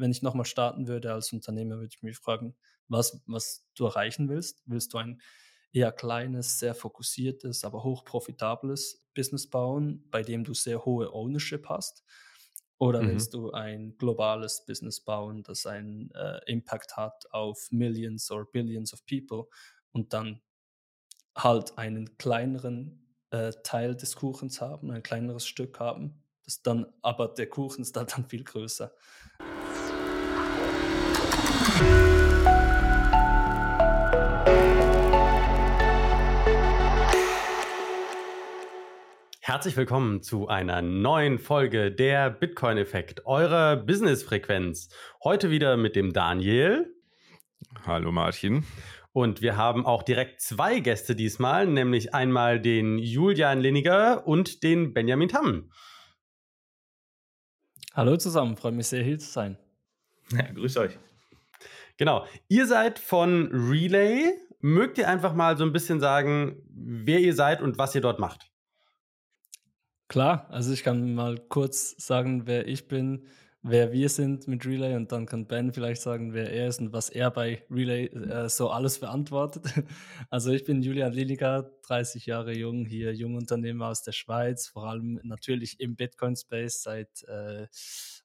wenn ich nochmal starten würde als Unternehmer, würde ich mich fragen, was, was du erreichen willst. Willst du ein eher kleines, sehr fokussiertes, aber hochprofitables Business bauen, bei dem du sehr hohe Ownership hast? Oder mhm. willst du ein globales Business bauen, das einen äh, Impact hat auf Millions or Billions of People und dann halt einen kleineren äh, Teil des Kuchens haben, ein kleineres Stück haben, das dann, aber der Kuchen ist dann viel größer. Herzlich willkommen zu einer neuen Folge der Bitcoin-Effekt, eurer Business-Frequenz. Heute wieder mit dem Daniel. Hallo Martin. Und wir haben auch direkt zwei Gäste diesmal, nämlich einmal den Julian Liniger und den Benjamin Tamm. Hallo zusammen, freue mich sehr, hier zu sein. Ja, grüß euch. Genau, ihr seid von Relay. Mögt ihr einfach mal so ein bisschen sagen, wer ihr seid und was ihr dort macht? Klar, also ich kann mal kurz sagen, wer ich bin wer wir sind mit Relay und dann kann Ben vielleicht sagen, wer er ist und was er bei Relay äh, so alles verantwortet. Also ich bin Julian Liliger, 30 Jahre jung, hier Jungunternehmer aus der Schweiz, vor allem natürlich im Bitcoin-Space seit äh,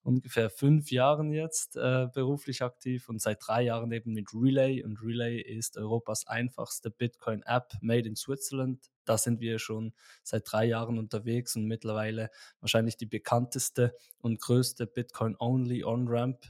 ungefähr fünf Jahren jetzt äh, beruflich aktiv und seit drei Jahren eben mit Relay und Relay ist Europas einfachste Bitcoin-App made in Switzerland da sind wir schon seit drei Jahren unterwegs und mittlerweile wahrscheinlich die bekannteste und größte Bitcoin-only On-Ramp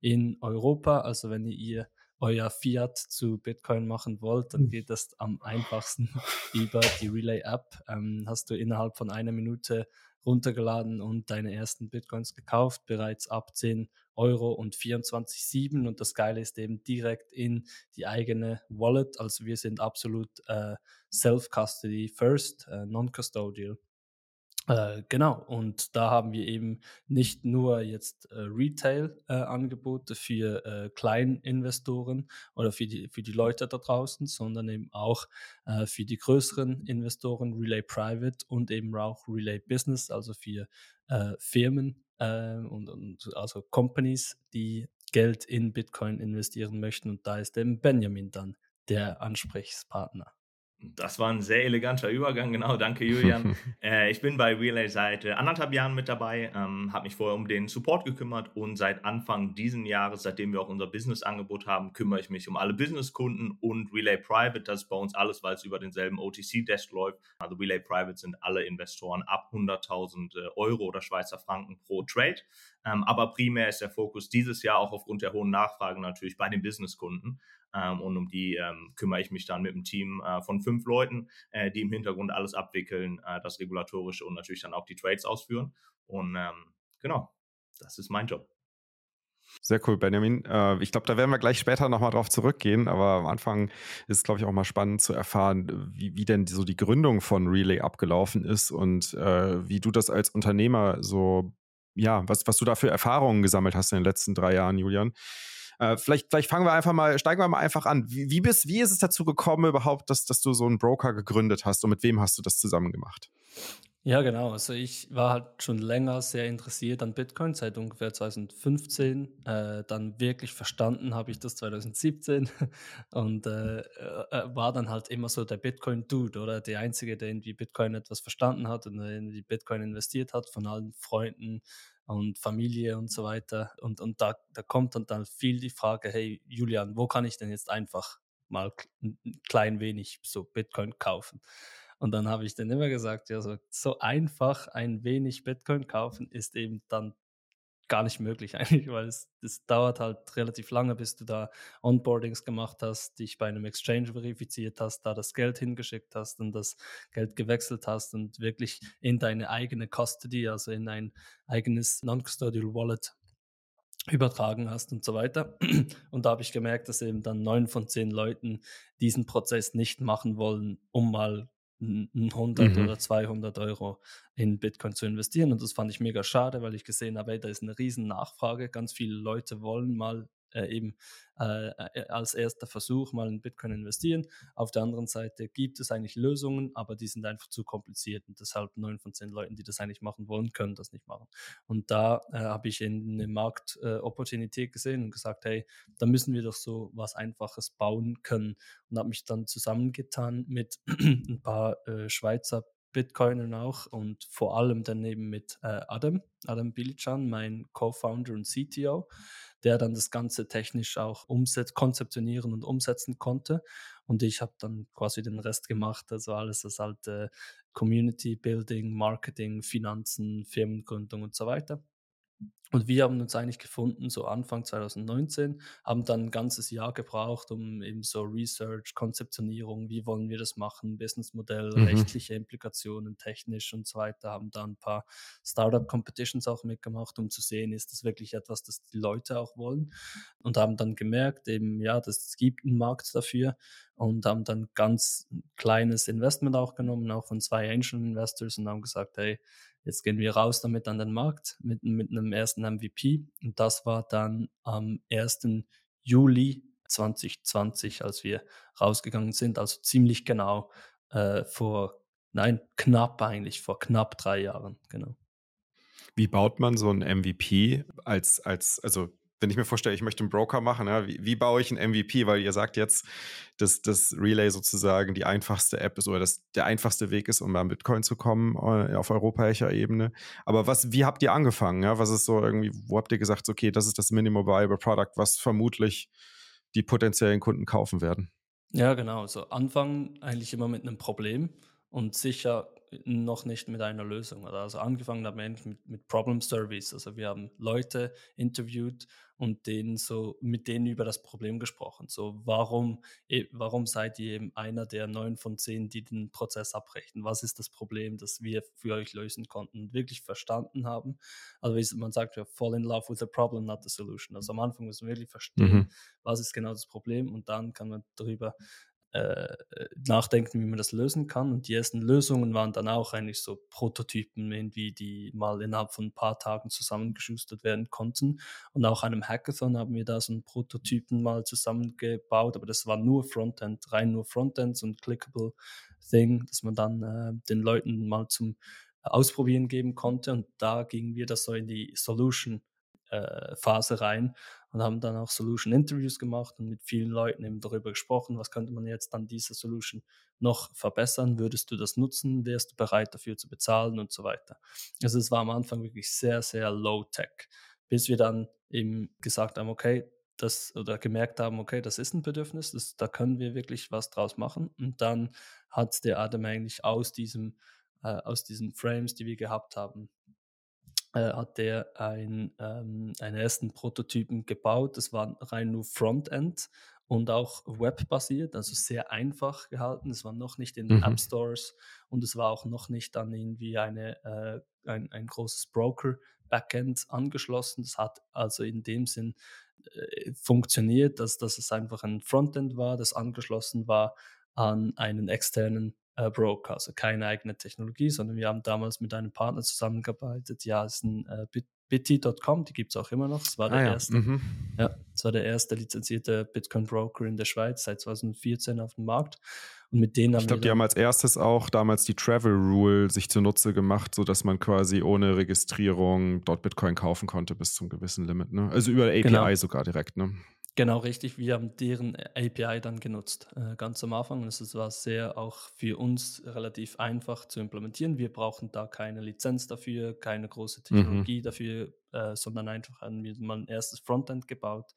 in Europa. Also wenn ihr euer Fiat zu Bitcoin machen wollt, dann hm. geht das am einfachsten über die Relay-App. Ähm, hast du innerhalb von einer Minute runtergeladen und deine ersten Bitcoins gekauft, bereits ab 10 Euro und 24,7 und das Geile ist eben direkt in die eigene Wallet. Also wir sind absolut äh, Self-Custody First, äh, Non-Custodial. Äh, genau, und da haben wir eben nicht nur jetzt äh, Retail-Angebote äh, für äh, Kleininvestoren oder für die, für die Leute da draußen, sondern eben auch äh, für die größeren Investoren Relay Private und eben auch Relay Business, also für äh, Firmen und, und also Companies, die Geld in Bitcoin investieren möchten. Und da ist eben Benjamin dann der Ansprechpartner. Das war ein sehr eleganter Übergang, genau. Danke, Julian. äh, ich bin bei Relay seit äh, anderthalb Jahren mit dabei, ähm, habe mich vorher um den Support gekümmert und seit Anfang diesen Jahres, seitdem wir auch unser Business-Angebot haben, kümmere ich mich um alle Business-Kunden und Relay Private. Das ist bei uns alles, weil es über denselben OTC-Desk läuft. Also Relay Private sind alle Investoren ab 100.000 äh, Euro oder Schweizer Franken pro Trade. Ähm, aber primär ist der Fokus dieses Jahr auch aufgrund der hohen Nachfrage natürlich bei den Business-Kunden. Ähm, und um die ähm, kümmere ich mich dann mit einem Team äh, von fünf Leuten, äh, die im Hintergrund alles abwickeln, äh, das Regulatorische und natürlich dann auch die Trades ausführen. Und ähm, genau, das ist mein Job. Sehr cool, Benjamin. Ich glaube, da werden wir gleich später nochmal drauf zurückgehen, aber am Anfang ist glaube ich, auch mal spannend zu erfahren, wie, wie denn so die Gründung von Relay abgelaufen ist und äh, wie du das als Unternehmer so, ja, was, was du da für Erfahrungen gesammelt hast in den letzten drei Jahren, Julian. Äh, vielleicht, vielleicht fangen wir einfach mal, steigen wir mal einfach an. Wie, wie, bist, wie ist es dazu gekommen überhaupt, dass, dass du so einen Broker gegründet hast und mit wem hast du das zusammen gemacht? Ja, genau. Also ich war halt schon länger sehr interessiert an Bitcoin, seit ungefähr 2015. Äh, dann wirklich verstanden habe ich das 2017 und äh, äh, war dann halt immer so der Bitcoin-Dude oder der Einzige, der irgendwie Bitcoin etwas verstanden hat und in die Bitcoin investiert hat, von allen Freunden, und Familie und so weiter. Und, und da, da kommt dann, dann viel die Frage, hey Julian, wo kann ich denn jetzt einfach mal ein klein wenig so Bitcoin kaufen? Und dann habe ich dann immer gesagt, ja, so, so einfach ein wenig Bitcoin kaufen ist eben dann gar nicht möglich eigentlich, weil es das dauert halt relativ lange, bis du da Onboardings gemacht hast, dich bei einem Exchange verifiziert hast, da das Geld hingeschickt hast und das Geld gewechselt hast und wirklich in deine eigene Custody, also in ein eigenes Non-Custodial Wallet übertragen hast und so weiter. Und da habe ich gemerkt, dass eben dann neun von zehn Leuten diesen Prozess nicht machen wollen, um mal 100 mhm. oder 200 Euro in Bitcoin zu investieren. Und das fand ich mega schade, weil ich gesehen habe, da ist eine riesen Nachfrage. Ganz viele Leute wollen mal äh, eben äh, äh, als erster Versuch mal in Bitcoin investieren. Auf der anderen Seite gibt es eigentlich Lösungen, aber die sind einfach zu kompliziert und deshalb neun von zehn Leuten, die das eigentlich machen wollen, können das nicht machen. Und da äh, habe ich in eine Marktopportunität gesehen und gesagt, hey, da müssen wir doch so was Einfaches bauen können und habe mich dann zusammengetan mit ein paar äh, Schweizer Bitcoinern auch und vor allem daneben mit äh, Adam, Adam Bilchan, mein Co-Founder und CTO, der dann das Ganze technisch auch umsetzt, konzeptionieren und umsetzen konnte. Und ich habe dann quasi den Rest gemacht, also alles das alte Community Building, Marketing, Finanzen, Firmengründung und so weiter. Und wir haben uns eigentlich gefunden, so Anfang 2019, haben dann ein ganzes Jahr gebraucht, um eben so Research, Konzeptionierung, wie wollen wir das machen, Businessmodell, mhm. rechtliche Implikationen, technisch und so weiter, haben dann ein paar Startup-Competitions auch mitgemacht, um zu sehen, ist das wirklich etwas, das die Leute auch wollen. Und haben dann gemerkt, eben, ja, es gibt einen Markt dafür und haben dann ganz kleines Investment auch genommen, auch von zwei Angel Investors und haben gesagt, hey, Jetzt gehen wir raus damit an den Markt mit, mit einem ersten MVP. Und das war dann am 1. Juli 2020, als wir rausgegangen sind. Also ziemlich genau äh, vor, nein, knapp eigentlich, vor knapp drei Jahren, genau. Wie baut man so ein MVP als, als, also wenn ich mir vorstelle, ich möchte einen Broker machen, ja, wie, wie, baue ich einen MVP? Weil ihr sagt jetzt, dass das Relay sozusagen die einfachste App ist oder dass der einfachste Weg ist, um an Bitcoin zu kommen äh, auf europäischer Ebene. Aber was, wie habt ihr angefangen? Ja? Was ist so irgendwie, wo habt ihr gesagt, okay, das ist das Minimum Viable Product, was vermutlich die potenziellen Kunden kaufen werden? Ja, genau. So anfangen eigentlich immer mit einem Problem und sicher noch nicht mit einer Lösung. Also angefangen haben wir mit, mit Problem Service. Also wir haben Leute interviewt und denen so mit denen über das Problem gesprochen. So warum, e, warum seid ihr eben einer der neun von zehn, die den Prozess abbrechen? Was ist das Problem, das wir für euch lösen konnten und wirklich verstanden haben? Also wie man sagt, wir fall in love with the problem, not the solution. Also am Anfang müssen wir wirklich verstehen, mhm. was ist genau das Problem und dann kann man darüber äh, nachdenken, wie man das lösen kann. Und die ersten Lösungen waren dann auch eigentlich so Prototypen, irgendwie, die mal innerhalb von ein paar Tagen zusammengeschustert werden konnten. Und auch einem Hackathon haben wir da so einen Prototypen mal zusammengebaut, aber das war nur Frontend, rein nur Frontends und clickable Thing, dass man dann äh, den Leuten mal zum Ausprobieren geben konnte. Und da gingen wir das so in die Solution äh, Phase rein und haben dann auch Solution Interviews gemacht und mit vielen Leuten eben darüber gesprochen, was könnte man jetzt an dieser Solution noch verbessern, würdest du das nutzen, wärst du bereit dafür zu bezahlen und so weiter. Also es war am Anfang wirklich sehr, sehr low tech, bis wir dann eben gesagt haben, okay, das oder gemerkt haben, okay, das ist ein Bedürfnis, das, da können wir wirklich was draus machen. Und dann hat der Adam eigentlich aus diesem, äh, aus diesen Frames, die wir gehabt haben, hat er ein, ähm, einen ersten Prototypen gebaut. Das war rein nur Frontend und auch webbasiert, also sehr einfach gehalten. Es war noch nicht in den mhm. App Stores und es war auch noch nicht dann irgendwie eine, äh, ein, ein großes Broker-Backend angeschlossen. Das hat also in dem Sinn äh, funktioniert, dass, dass es einfach ein Frontend war, das angeschlossen war an einen externen äh, Broker, also keine eigene Technologie, sondern wir haben damals mit einem Partner zusammengearbeitet. Ja, es ist ein äh, Bitty.com, die gibt es auch immer noch. Es war der ah, ja. erste, mhm. ja, es war der erste lizenzierte Bitcoin-Broker in der Schweiz seit 2014 auf dem Markt. Und mit denen ich glaube, die haben als erstes auch damals die Travel Rule sich zunutze gemacht, sodass man quasi ohne Registrierung dort Bitcoin kaufen konnte bis zum gewissen Limit. Ne? Also über API genau. sogar direkt. Ne? Genau, richtig. Wir haben deren API dann genutzt, äh, ganz am Anfang. Und es war sehr auch für uns relativ einfach zu implementieren. Wir brauchen da keine Lizenz dafür, keine große mhm. Technologie mhm. dafür, äh, sondern einfach haben wir mal ein erstes Frontend gebaut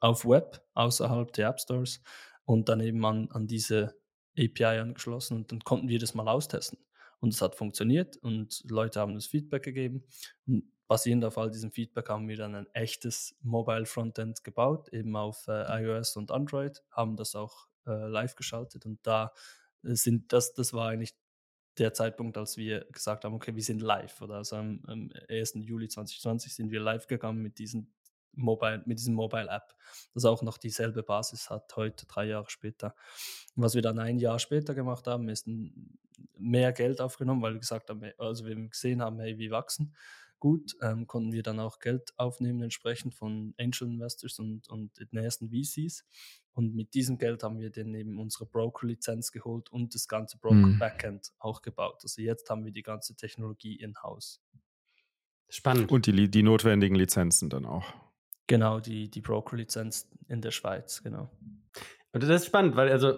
auf Web, außerhalb der App Stores und dann eben an, an diese API angeschlossen und dann konnten wir das mal austesten. Und es hat funktioniert und Leute haben uns Feedback gegeben. Und basierend auf all diesem Feedback haben wir dann ein echtes Mobile Frontend gebaut, eben auf äh, iOS und Android, haben das auch äh, live geschaltet und da äh, sind das, das war eigentlich der Zeitpunkt, als wir gesagt haben, okay, wir sind live. Oder also am, am 1. Juli 2020 sind wir live gegangen mit diesen Mobile, mit diesem Mobile App, das auch noch dieselbe Basis hat, heute, drei Jahre später. was wir dann ein Jahr später gemacht haben, ist mehr Geld aufgenommen, weil wir gesagt haben, also wir gesehen haben, hey, wir wachsen gut, ähm, konnten wir dann auch Geld aufnehmen, entsprechend von Angel Investors und, und den ersten VCs. Und mit diesem Geld haben wir dann eben unsere Broker-Lizenz geholt und das ganze Broker-Backend mhm. auch gebaut. Also jetzt haben wir die ganze Technologie in-house. Spannend. Und die, die notwendigen Lizenzen dann auch. Genau, die, die Broker-Lizenz in der Schweiz, genau. Und das ist spannend, weil also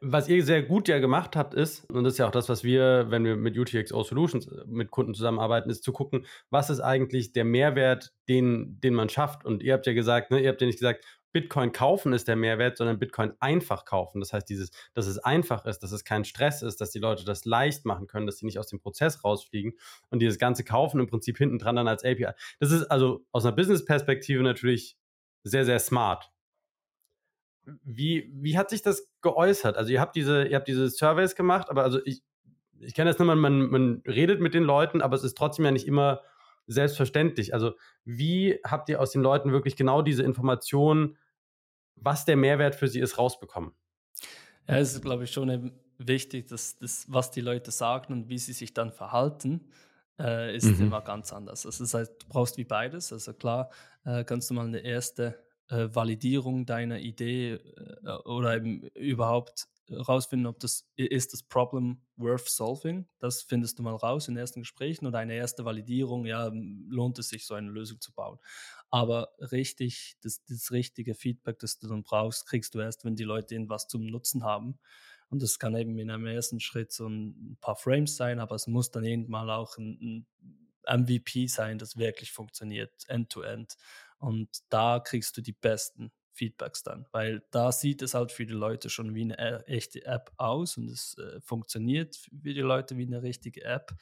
was ihr sehr gut ja gemacht habt, ist, und das ist ja auch das, was wir, wenn wir mit UTXO Solutions äh, mit Kunden zusammenarbeiten, ist zu gucken, was ist eigentlich der Mehrwert, den, den man schafft. Und ihr habt ja gesagt, ne, ihr habt ja nicht gesagt, Bitcoin kaufen ist der Mehrwert, sondern Bitcoin einfach kaufen. Das heißt, dieses, dass es einfach ist, dass es kein Stress ist, dass die Leute das leicht machen können, dass sie nicht aus dem Prozess rausfliegen und dieses ganze Kaufen im Prinzip hinten dran dann als API. Das ist also aus einer Business-Perspektive natürlich sehr, sehr smart. Wie, wie hat sich das geäußert? Also ihr habt diese, ihr habt diese Surveys gemacht, aber also ich, ich kenne das nur, man, man, redet mit den Leuten, aber es ist trotzdem ja nicht immer selbstverständlich. Also wie habt ihr aus den Leuten wirklich genau diese Informationen, was der Mehrwert für sie ist, rausbekommen? Ja, es ist, glaube ich, schon wichtig, dass das, was die Leute sagen und wie sie sich dann verhalten, äh, ist mhm. immer ganz anders. Also das heißt, du brauchst wie beides. Also klar, äh, kannst du mal eine erste äh, Validierung deiner Idee äh, oder eben überhaupt rausfinden, ob das ist das Problem worth solving. Das findest du mal raus in ersten Gesprächen oder eine erste Validierung, ja, lohnt es sich, so eine Lösung zu bauen. Aber richtig, das, das richtige Feedback, das du dann brauchst, kriegst du erst, wenn die Leute irgendwas zum Nutzen haben. Und das kann eben in einem ersten Schritt so ein paar Frames sein, aber es muss dann irgendwann auch ein, ein MVP sein, das wirklich funktioniert, end-to-end. -end. Und da kriegst du die besten Feedbacks dann, weil da sieht es halt für die Leute schon wie eine äh, echte App aus und es äh, funktioniert für die Leute wie eine richtige App.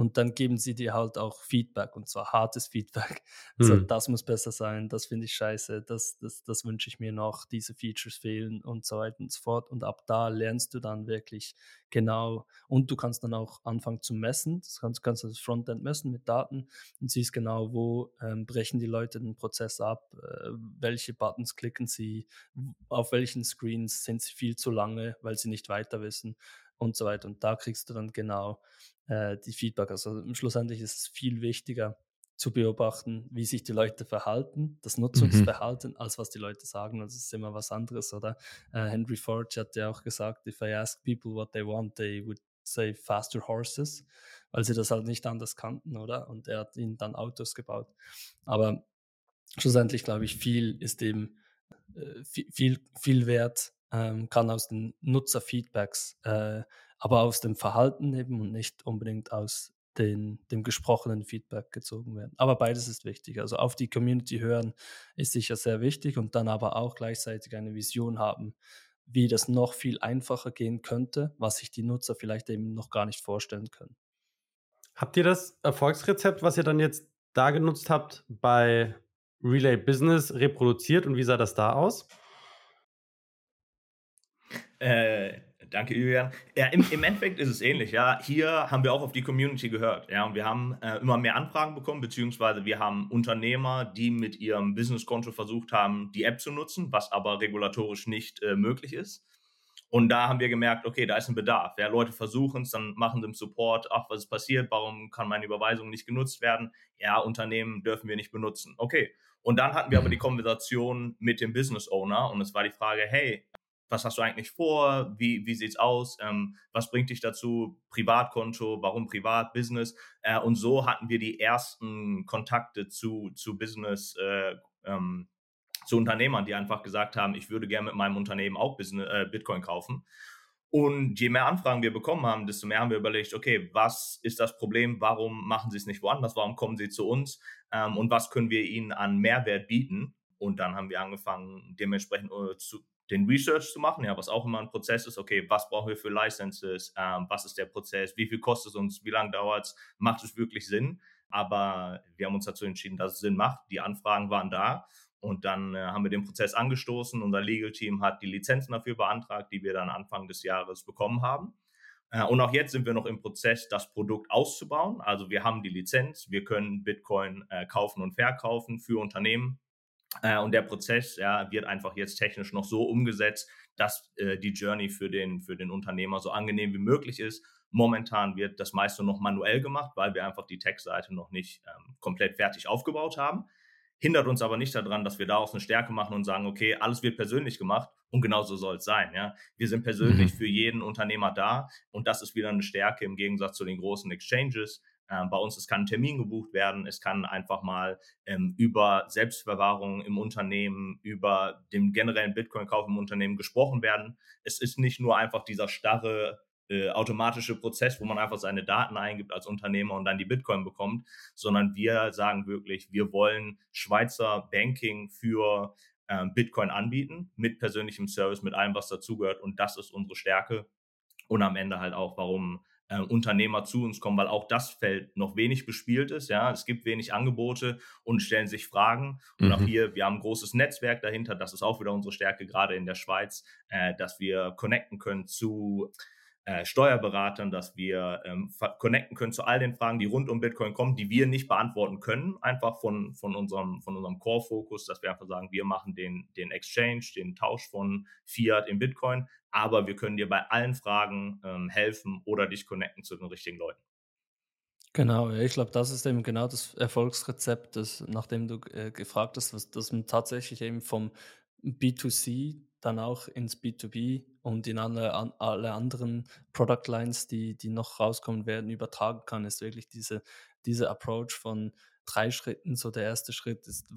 Und dann geben sie dir halt auch Feedback und zwar hartes Feedback. Also mhm. das muss besser sein, das finde ich scheiße, das, das, das wünsche ich mir noch, diese Features fehlen und so weiter und so fort. Und ab da lernst du dann wirklich genau und du kannst dann auch anfangen zu messen. Das kannst, kannst du das Frontend messen mit Daten und siehst genau, wo ähm, brechen die Leute den Prozess ab, äh, welche Buttons klicken sie, auf welchen Screens sind sie viel zu lange, weil sie nicht weiter wissen und so weiter. Und da kriegst du dann genau äh, die Feedback. Also schlussendlich ist es viel wichtiger zu beobachten, wie sich die Leute verhalten, das mhm. Nutzungsverhalten, mhm. als was die Leute sagen. Das ist immer was anderes, oder? Äh, Henry Ford hat ja auch gesagt, if I ask people what they want, they would say faster horses, weil sie das halt nicht anders kannten, oder? Und er hat ihnen dann Autos gebaut. Aber schlussendlich glaube ich, viel ist eben äh, viel, viel, viel wert, ähm, kann aus den Nutzerfeedbacks äh, aber aus dem Verhalten eben und nicht unbedingt aus den, dem gesprochenen Feedback gezogen werden. Aber beides ist wichtig. Also auf die Community hören ist sicher sehr wichtig und dann aber auch gleichzeitig eine Vision haben, wie das noch viel einfacher gehen könnte, was sich die Nutzer vielleicht eben noch gar nicht vorstellen können. Habt ihr das Erfolgsrezept, was ihr dann jetzt da genutzt habt, bei Relay Business reproduziert und wie sah das da aus? Äh, Danke, Julian. Ja, im, im, Endeffekt ist es ähnlich. Ja, hier haben wir auch auf die Community gehört. Ja, und wir haben äh, immer mehr Anfragen bekommen, beziehungsweise wir haben Unternehmer, die mit ihrem Businesskonto versucht haben, die App zu nutzen, was aber regulatorisch nicht äh, möglich ist. Und da haben wir gemerkt, okay, da ist ein Bedarf. Ja, Leute versuchen es, dann machen sie im Support, ach, was ist passiert, warum kann meine Überweisung nicht genutzt werden? Ja, Unternehmen dürfen wir nicht benutzen. Okay. Und dann hatten wir aber die Konversation mit dem Business Owner und es war die Frage, hey, was hast du eigentlich vor, wie, wie sieht es aus, ähm, was bringt dich dazu, Privatkonto, warum Privat, Business. Äh, und so hatten wir die ersten Kontakte zu, zu Business, äh, ähm, zu Unternehmern, die einfach gesagt haben, ich würde gerne mit meinem Unternehmen auch Business, äh, Bitcoin kaufen. Und je mehr Anfragen wir bekommen haben, desto mehr haben wir überlegt, okay, was ist das Problem? Warum machen sie es nicht woanders? Warum kommen sie zu uns? Ähm, und was können wir ihnen an Mehrwert bieten? Und dann haben wir angefangen, dementsprechend uh, zu, den Research zu machen, ja, was auch immer ein Prozess ist, okay, was brauchen wir für Licenses, ähm, was ist der Prozess, wie viel kostet es uns, wie lange dauert es, macht es wirklich Sinn? Aber wir haben uns dazu entschieden, dass es Sinn macht. Die Anfragen waren da und dann äh, haben wir den Prozess angestoßen. Unser Legal Team hat die Lizenzen dafür beantragt, die wir dann Anfang des Jahres bekommen haben. Äh, und auch jetzt sind wir noch im Prozess, das Produkt auszubauen. Also wir haben die Lizenz, wir können Bitcoin äh, kaufen und verkaufen für Unternehmen und der Prozess ja, wird einfach jetzt technisch noch so umgesetzt, dass äh, die Journey für den, für den Unternehmer so angenehm wie möglich ist Momentan wird das meiste noch manuell gemacht, weil wir einfach die Tech-Seite noch nicht ähm, komplett fertig aufgebaut haben. Hindert uns aber nicht daran, dass wir daraus eine Stärke machen und sagen, okay, alles wird persönlich gemacht und genauso soll es sein. Ja? Wir sind persönlich mhm. für jeden Unternehmer da und das ist wieder eine Stärke im Gegensatz zu den großen Exchanges. Ähm, bei uns, es kann ein Termin gebucht werden, es kann einfach mal ähm, über Selbstverwahrung im Unternehmen, über den generellen Bitcoin-Kauf im Unternehmen gesprochen werden. Es ist nicht nur einfach dieser starre äh, automatische Prozess, wo man einfach seine Daten eingibt als Unternehmer und dann die Bitcoin bekommt, sondern wir sagen wirklich, wir wollen Schweizer Banking für äh, Bitcoin anbieten, mit persönlichem Service, mit allem, was dazugehört. Und das ist unsere Stärke. Und am Ende halt auch, warum äh, Unternehmer zu uns kommen, weil auch das Feld noch wenig bespielt ist. Ja, es gibt wenig Angebote und stellen sich Fragen. Und mhm. auch hier, wir haben ein großes Netzwerk dahinter. Das ist auch wieder unsere Stärke, gerade in der Schweiz, äh, dass wir connecten können zu äh, Steuerberatern, dass wir ähm, connecten können zu all den Fragen, die rund um Bitcoin kommen, die wir nicht beantworten können, einfach von, von unserem, von unserem Core-Fokus, dass wir einfach sagen, wir machen den, den Exchange, den Tausch von Fiat in Bitcoin, aber wir können dir bei allen Fragen ähm, helfen oder dich connecten zu den richtigen Leuten. Genau, ich glaube, das ist eben genau das Erfolgsrezept, das, nachdem du äh, gefragt hast, was, dass man tatsächlich eben vom B2C dann auch ins B2B und in alle, an, alle anderen Product Lines, die, die noch rauskommen werden, übertragen kann, ist wirklich diese, diese Approach von drei Schritten. So der erste Schritt ist,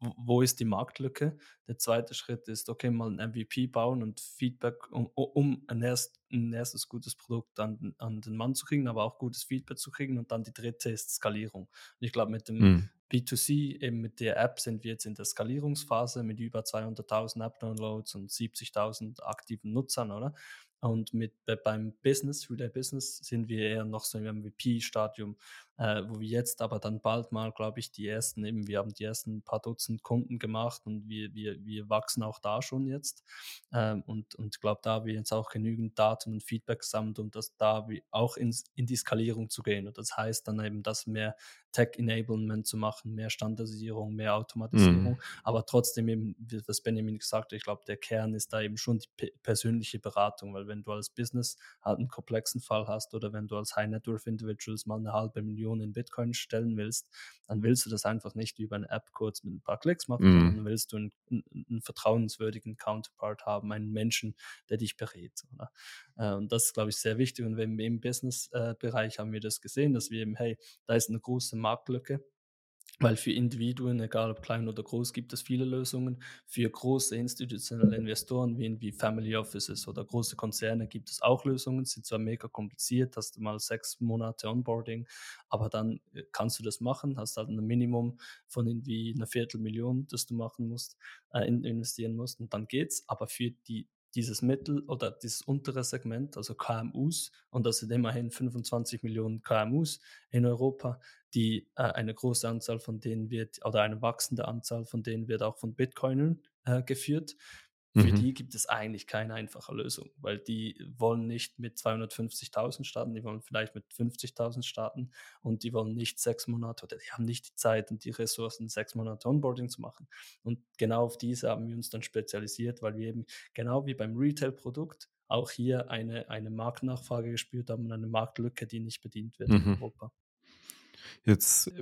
wo ist die Marktlücke? Der zweite Schritt ist, okay, mal ein MVP bauen und Feedback, um, um ein, erst, ein erstes gutes Produkt an, an den Mann zu kriegen, aber auch gutes Feedback zu kriegen. Und dann die dritte ist Skalierung. Und ich glaube, mit dem mhm. B2C, eben mit der App sind wir jetzt in der Skalierungsphase mit über 200.000 App-Downloads und 70.000 aktiven Nutzern, oder? Und mit beim Business, Relay Business, sind wir eher noch so im MVP-Stadium, äh, wo wir jetzt aber dann bald mal, glaube ich, die ersten, eben, wir haben die ersten paar Dutzend Kunden gemacht und wir, wir, wir wachsen auch da schon jetzt. Ähm, und und glaube, da wir jetzt auch genügend Daten und Feedback sammelt, um das da auch ins, in die Skalierung zu gehen. Und das heißt dann eben, dass mehr Tech-Enablement zu machen, mehr Standardisierung, mehr Automatisierung, mhm. aber trotzdem eben, was Benjamin gesagt hat, ich glaube, der Kern ist da eben schon die persönliche Beratung, weil wenn du als Business halt einen komplexen Fall hast oder wenn du als High-Net-Worth-Individuals mal eine halbe Million in Bitcoin stellen willst, dann willst du das einfach nicht über eine App kurz mit ein paar Klicks machen, mhm. sondern willst du einen, einen, vertrauenswürdigen Counterpart haben, einen Menschen, der dich berät. Oder? Äh, und das ist, glaube ich, sehr wichtig. Und im Business-Bereich haben wir das gesehen, dass wir eben, hey, da ist eine große Marktlücke. Weil für Individuen, egal ob klein oder groß, gibt es viele Lösungen. Für große institutionelle Investoren wie, wie Family Offices oder große Konzerne gibt es auch Lösungen. Sind zwar mega kompliziert, hast du mal sechs Monate Onboarding, aber dann äh, kannst du das machen, hast halt ein Minimum von irgendwie einer Viertelmillion, das du machen musst, äh, investieren musst und dann geht's. Aber für die dieses Mittel oder dieses untere Segment, also KMUs, und das sind immerhin 25 Millionen KMUs in Europa, die äh, eine große Anzahl von denen wird, oder eine wachsende Anzahl von denen wird auch von Bitcoinern äh, geführt. Für mhm. die gibt es eigentlich keine einfache Lösung, weil die wollen nicht mit 250.000 starten, die wollen vielleicht mit 50.000 starten und die wollen nicht sechs Monate oder die haben nicht die Zeit und die Ressourcen, sechs Monate Onboarding zu machen. Und genau auf diese haben wir uns dann spezialisiert, weil wir eben genau wie beim Retail-Produkt auch hier eine, eine Marktnachfrage gespürt haben und eine Marktlücke, die nicht bedient wird mhm. in Europa. Jetzt,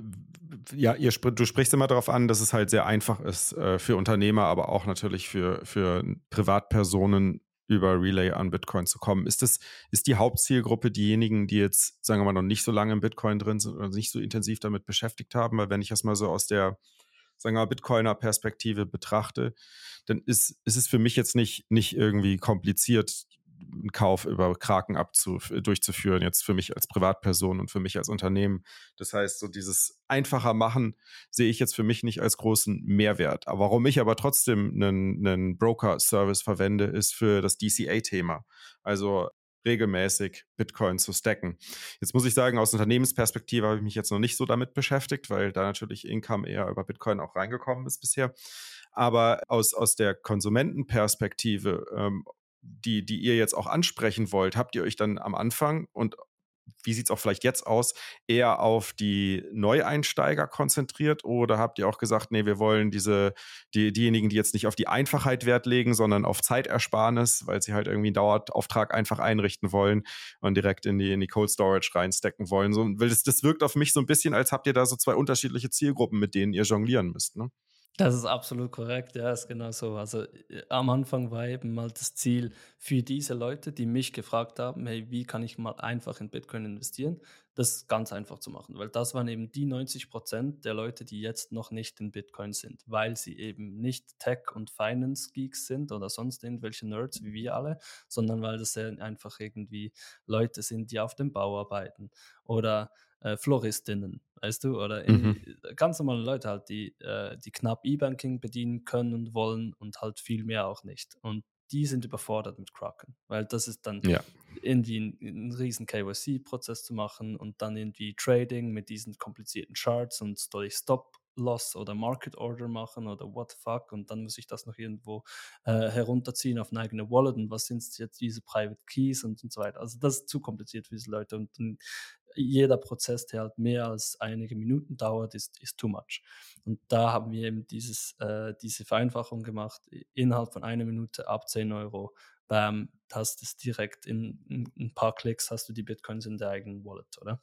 ja, ihr, du sprichst immer darauf an, dass es halt sehr einfach ist äh, für Unternehmer, aber auch natürlich für, für Privatpersonen über Relay an Bitcoin zu kommen. Ist das, ist die Hauptzielgruppe diejenigen, die jetzt, sagen wir mal, noch nicht so lange im Bitcoin drin sind oder nicht so intensiv damit beschäftigt haben? Weil wenn ich das mal so aus der, sagen wir mal, Bitcoiner-Perspektive betrachte, dann ist, ist es für mich jetzt nicht, nicht irgendwie kompliziert, einen Kauf über Kraken durchzuführen, jetzt für mich als Privatperson und für mich als Unternehmen. Das heißt, so dieses einfacher machen sehe ich jetzt für mich nicht als großen Mehrwert. Aber warum ich aber trotzdem einen, einen Broker-Service verwende, ist für das DCA-Thema. Also regelmäßig Bitcoin zu stacken. Jetzt muss ich sagen, aus Unternehmensperspektive habe ich mich jetzt noch nicht so damit beschäftigt, weil da natürlich Income eher über Bitcoin auch reingekommen ist bisher. Aber aus, aus der Konsumentenperspektive ähm, die, die ihr jetzt auch ansprechen wollt, habt ihr euch dann am Anfang und wie sieht es auch vielleicht jetzt aus, eher auf die Neueinsteiger konzentriert oder habt ihr auch gesagt, nee, wir wollen diese, die, diejenigen, die jetzt nicht auf die Einfachheit Wert legen, sondern auf Zeitersparnis, weil sie halt irgendwie einen Dauerauftrag einfach einrichten wollen und direkt in die, in die Cold Storage reinstecken wollen. So, das, das wirkt auf mich so ein bisschen, als habt ihr da so zwei unterschiedliche Zielgruppen, mit denen ihr jonglieren müsst. Ne? Das ist absolut korrekt, ja, ist genau so. Also äh, am Anfang war eben mal das Ziel für diese Leute, die mich gefragt haben, hey, wie kann ich mal einfach in Bitcoin investieren, das ganz einfach zu machen, weil das waren eben die 90 Prozent der Leute, die jetzt noch nicht in Bitcoin sind, weil sie eben nicht Tech- und Finance-Geeks sind oder sonst irgendwelche Nerds wie wir alle, sondern weil das einfach irgendwie Leute sind, die auf dem Bau arbeiten oder äh, Floristinnen, weißt du, oder mhm. ganz normale Leute halt, die, äh, die knapp E-Banking bedienen können und wollen und halt viel mehr auch nicht. Und die sind überfordert mit Kraken, weil das ist dann ja. irgendwie ein, ein riesen KYC-Prozess zu machen und dann irgendwie Trading mit diesen komplizierten Charts und soll ich Stop Loss oder Market Order machen oder what the fuck und dann muss ich das noch irgendwo äh, herunterziehen auf eine eigene Wallet und was sind jetzt diese Private Keys und, und so weiter. Also das ist zu kompliziert für diese Leute und, und jeder Prozess, der halt mehr als einige Minuten dauert, ist, ist too much. Und da haben wir eben dieses, äh, diese Vereinfachung gemacht, innerhalb von einer Minute ab 10 Euro. Bam, hast es direkt in, in, ein paar Klicks, hast du die Bitcoins in der eigenen Wallet, oder?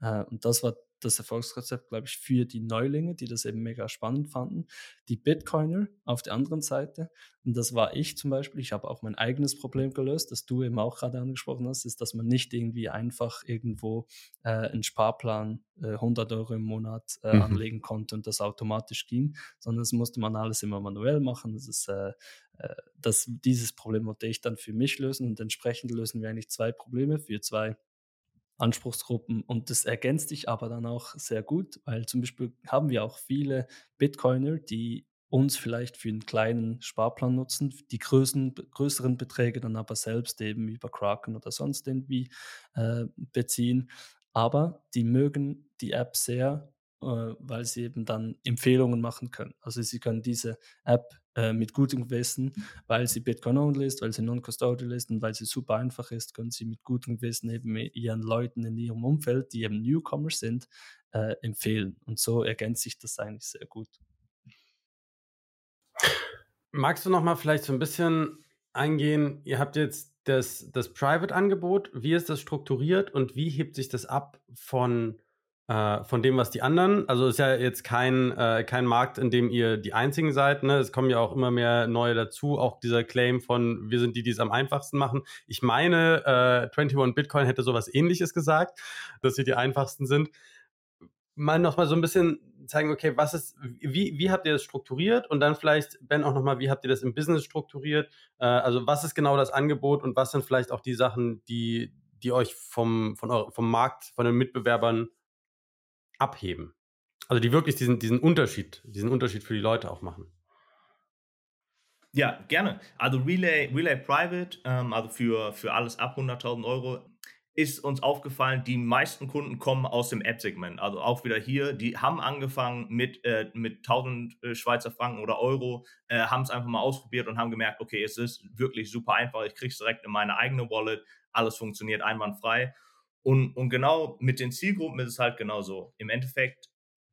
Äh, und das war das Erfolgsrezept, glaube ich, für die Neulinge, die das eben mega spannend fanden. Die Bitcoiner auf der anderen Seite, und das war ich zum Beispiel, ich habe auch mein eigenes Problem gelöst, das du eben auch gerade angesprochen hast, ist, dass man nicht irgendwie einfach irgendwo äh, einen Sparplan äh, 100 Euro im Monat äh, mhm. anlegen konnte und das automatisch ging, sondern das musste man alles immer manuell machen. Das ist, äh, äh, das, dieses Problem wollte ich dann für mich lösen und entsprechend lösen wir eigentlich zwei Probleme für zwei Anspruchsgruppen und das ergänzt sich aber dann auch sehr gut, weil zum Beispiel haben wir auch viele Bitcoiner, die uns vielleicht für einen kleinen Sparplan nutzen, die größeren, größeren Beträge dann aber selbst eben über Kraken oder sonst irgendwie äh, beziehen. Aber die mögen die App sehr weil sie eben dann Empfehlungen machen können. Also sie können diese App äh, mit gutem Gewissen, weil sie Bitcoin-only ist, weil sie non-custodial ist und weil sie super einfach ist, können sie mit gutem Gewissen eben ihren Leuten in ihrem Umfeld, die eben Newcomers sind, äh, empfehlen. Und so ergänzt sich das eigentlich sehr gut. Magst du noch mal vielleicht so ein bisschen eingehen? Ihr habt jetzt das, das Private-Angebot. Wie ist das strukturiert und wie hebt sich das ab von äh, von dem, was die anderen, also ist ja jetzt kein, äh, kein Markt, in dem ihr die einzigen seid. Ne? Es kommen ja auch immer mehr neue dazu. Auch dieser Claim von, wir sind die, die es am einfachsten machen. Ich meine, äh, 21 Bitcoin hätte sowas ähnliches gesagt, dass sie die einfachsten sind. Mal nochmal so ein bisschen zeigen, okay, was ist, wie, wie habt ihr das strukturiert? Und dann vielleicht, Ben, auch nochmal, wie habt ihr das im Business strukturiert? Äh, also was ist genau das Angebot und was sind vielleicht auch die Sachen, die, die euch vom, von vom Markt, von den Mitbewerbern abheben. Also die wirklich diesen, diesen Unterschied, diesen Unterschied für die Leute auch machen. Ja, gerne. Also Relay, Relay Private, ähm, also für, für alles ab 100.000 Euro, ist uns aufgefallen, die meisten Kunden kommen aus dem App-Segment. Also auch wieder hier, die haben angefangen mit, äh, mit 1000 äh, Schweizer Franken oder Euro, äh, haben es einfach mal ausprobiert und haben gemerkt, okay, es ist wirklich super einfach, ich kriege es direkt in meine eigene Wallet, alles funktioniert einwandfrei. Und, und genau mit den Zielgruppen ist es halt genauso. Im Endeffekt,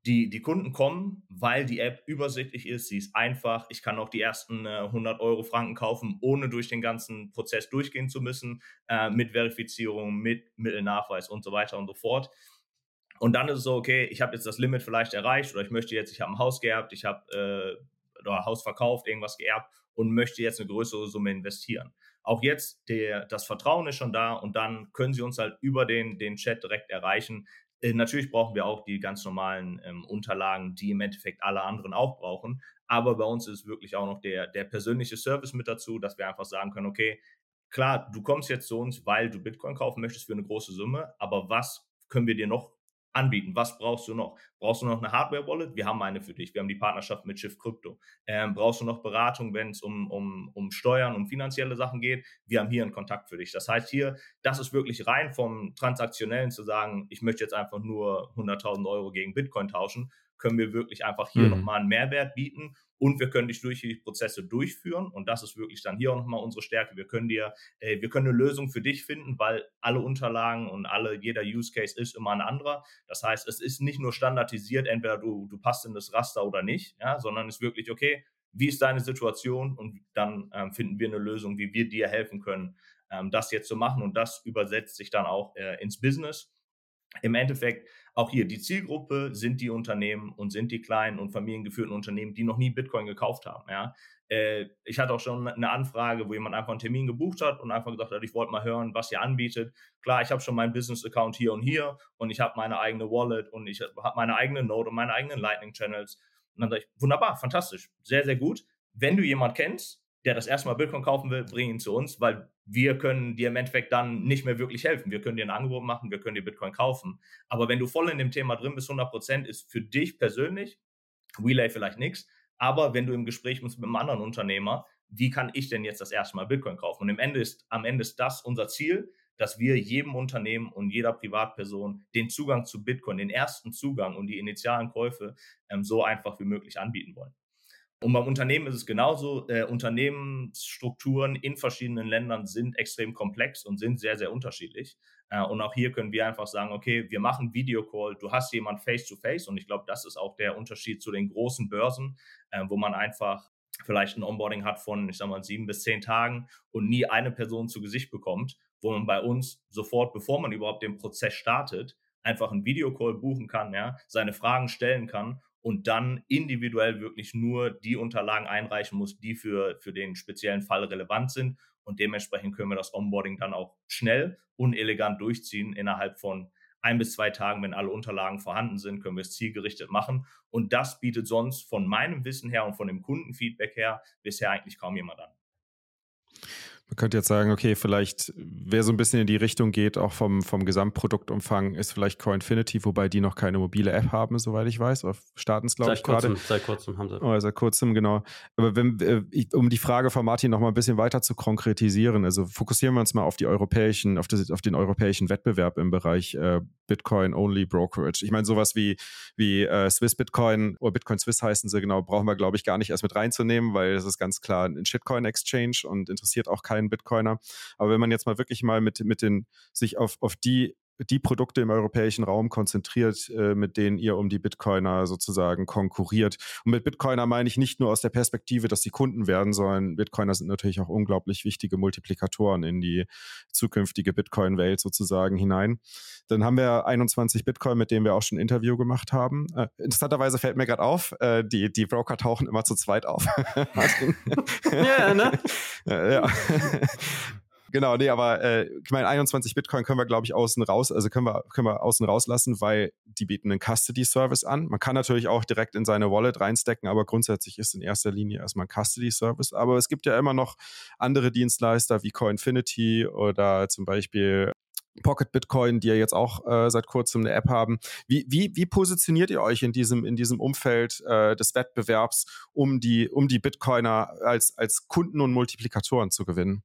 die, die Kunden kommen, weil die App übersichtlich ist, sie ist einfach. Ich kann auch die ersten äh, 100 Euro Franken kaufen, ohne durch den ganzen Prozess durchgehen zu müssen, äh, mit Verifizierung, mit Mittelnachweis und so weiter und so fort. Und dann ist es so, okay, ich habe jetzt das Limit vielleicht erreicht oder ich möchte jetzt, ich habe ein Haus geerbt, ich habe äh, oder Haus verkauft, irgendwas geerbt und möchte jetzt eine größere Summe investieren. Auch jetzt, der, das Vertrauen ist schon da und dann können Sie uns halt über den, den Chat direkt erreichen. Äh, natürlich brauchen wir auch die ganz normalen ähm, Unterlagen, die im Endeffekt alle anderen auch brauchen. Aber bei uns ist wirklich auch noch der, der persönliche Service mit dazu, dass wir einfach sagen können, okay, klar, du kommst jetzt zu uns, weil du Bitcoin kaufen möchtest für eine große Summe, aber was können wir dir noch anbieten. Was brauchst du noch? Brauchst du noch eine Hardware-Wallet? Wir haben eine für dich. Wir haben die Partnerschaft mit Shift Crypto. Ähm, brauchst du noch Beratung, wenn es um, um, um Steuern, um finanzielle Sachen geht? Wir haben hier einen Kontakt für dich. Das heißt hier, das ist wirklich rein vom Transaktionellen zu sagen, ich möchte jetzt einfach nur 100.000 Euro gegen Bitcoin tauschen, können wir wirklich einfach hier mhm. nochmal einen Mehrwert bieten und wir können dich durch die Prozesse durchführen und das ist wirklich dann hier auch nochmal unsere Stärke. Wir können dir, äh, wir können eine Lösung für dich finden, weil alle Unterlagen und alle, jeder Use Case ist immer ein anderer. Das heißt, es ist nicht nur standardisiert, entweder du, du passt in das Raster oder nicht, ja, sondern es ist wirklich, okay, wie ist deine Situation und dann ähm, finden wir eine Lösung, wie wir dir helfen können, ähm, das jetzt zu machen und das übersetzt sich dann auch äh, ins Business im Endeffekt auch hier die Zielgruppe sind die Unternehmen und sind die kleinen und familiengeführten Unternehmen, die noch nie Bitcoin gekauft haben. Ja. Äh, ich hatte auch schon eine Anfrage, wo jemand einfach einen Termin gebucht hat und einfach gesagt hat, ich wollte mal hören, was ihr anbietet. Klar, ich habe schon meinen Business-Account hier und hier und ich habe meine eigene Wallet und ich habe meine eigene Node und meine eigenen Lightning-Channels. Und dann sage ich, wunderbar, fantastisch, sehr, sehr gut. Wenn du jemand kennst, der das erste Mal Bitcoin kaufen will, bring ihn zu uns, weil wir können dir im Endeffekt dann nicht mehr wirklich helfen. Wir können dir ein Angebot machen, wir können dir Bitcoin kaufen. Aber wenn du voll in dem Thema drin bist, 100 Prozent ist für dich persönlich, Relay vielleicht nichts, aber wenn du im Gespräch bist mit einem anderen Unternehmer, wie kann ich denn jetzt das erste Mal Bitcoin kaufen? Und am Ende ist, am Ende ist das unser Ziel, dass wir jedem Unternehmen und jeder Privatperson den Zugang zu Bitcoin, den ersten Zugang und die initialen Käufe ähm, so einfach wie möglich anbieten wollen. Und beim Unternehmen ist es genauso. Äh, Unternehmensstrukturen in verschiedenen Ländern sind extrem komplex und sind sehr, sehr unterschiedlich. Äh, und auch hier können wir einfach sagen, okay, wir machen Videocall, du hast jemand face-to-face. -face, und ich glaube, das ist auch der Unterschied zu den großen Börsen, äh, wo man einfach vielleicht ein Onboarding hat von, ich sag mal, sieben bis zehn Tagen und nie eine Person zu Gesicht bekommt, wo man bei uns sofort, bevor man überhaupt den Prozess startet, einfach einen Videocall buchen kann, ja, seine Fragen stellen kann und dann individuell wirklich nur die Unterlagen einreichen muss, die für, für den speziellen Fall relevant sind. Und dementsprechend können wir das Onboarding dann auch schnell und elegant durchziehen. Innerhalb von ein bis zwei Tagen, wenn alle Unterlagen vorhanden sind, können wir es zielgerichtet machen. Und das bietet sonst von meinem Wissen her und von dem Kundenfeedback her bisher eigentlich kaum jemand an. Man könnte jetzt sagen, okay, vielleicht, wer so ein bisschen in die Richtung geht, auch vom, vom Gesamtproduktumfang, ist vielleicht Coinfinity, wobei die noch keine mobile App haben, soweit ich weiß. Auf starten es, glaube ich, gerade. Seit kurzem haben sie. Oh, seit kurzem, genau. Aber wenn, äh, um die Frage von Martin noch mal ein bisschen weiter zu konkretisieren, also fokussieren wir uns mal auf die europäischen, auf, das, auf den europäischen Wettbewerb im Bereich äh, Bitcoin-Only Brokerage. Ich meine, sowas wie, wie äh, Swiss Bitcoin oder Bitcoin Swiss heißen sie genau, brauchen wir, glaube ich, gar nicht erst mit reinzunehmen, weil das ist ganz klar ein Shitcoin-Exchange und interessiert auch keinen Bitcoiner. Aber wenn man jetzt mal wirklich mal mit, mit den, sich auf, auf die die Produkte im europäischen Raum konzentriert, äh, mit denen ihr um die Bitcoiner sozusagen konkurriert. Und mit Bitcoiner meine ich nicht nur aus der Perspektive, dass sie Kunden werden, sondern Bitcoiner sind natürlich auch unglaublich wichtige Multiplikatoren in die zukünftige Bitcoin-Welt sozusagen hinein. Dann haben wir 21 Bitcoin, mit denen wir auch schon ein Interview gemacht haben. Äh, interessanterweise fällt mir gerade auf, äh, die, die Broker tauchen immer zu zweit auf. ja, ne? ja. Genau, nee, aber äh, ich meine, 21 Bitcoin können wir, glaube ich, außen raus, also können wir, können wir außen rauslassen, weil die bieten einen Custody-Service an. Man kann natürlich auch direkt in seine Wallet reinstecken, aber grundsätzlich ist in erster Linie erstmal ein Custody-Service. Aber es gibt ja immer noch andere Dienstleister wie Coinfinity oder zum Beispiel Pocket Bitcoin, die ja jetzt auch äh, seit kurzem eine App haben. Wie, wie, wie positioniert ihr euch in diesem, in diesem Umfeld äh, des Wettbewerbs, um die, um die Bitcoiner als, als Kunden und Multiplikatoren zu gewinnen?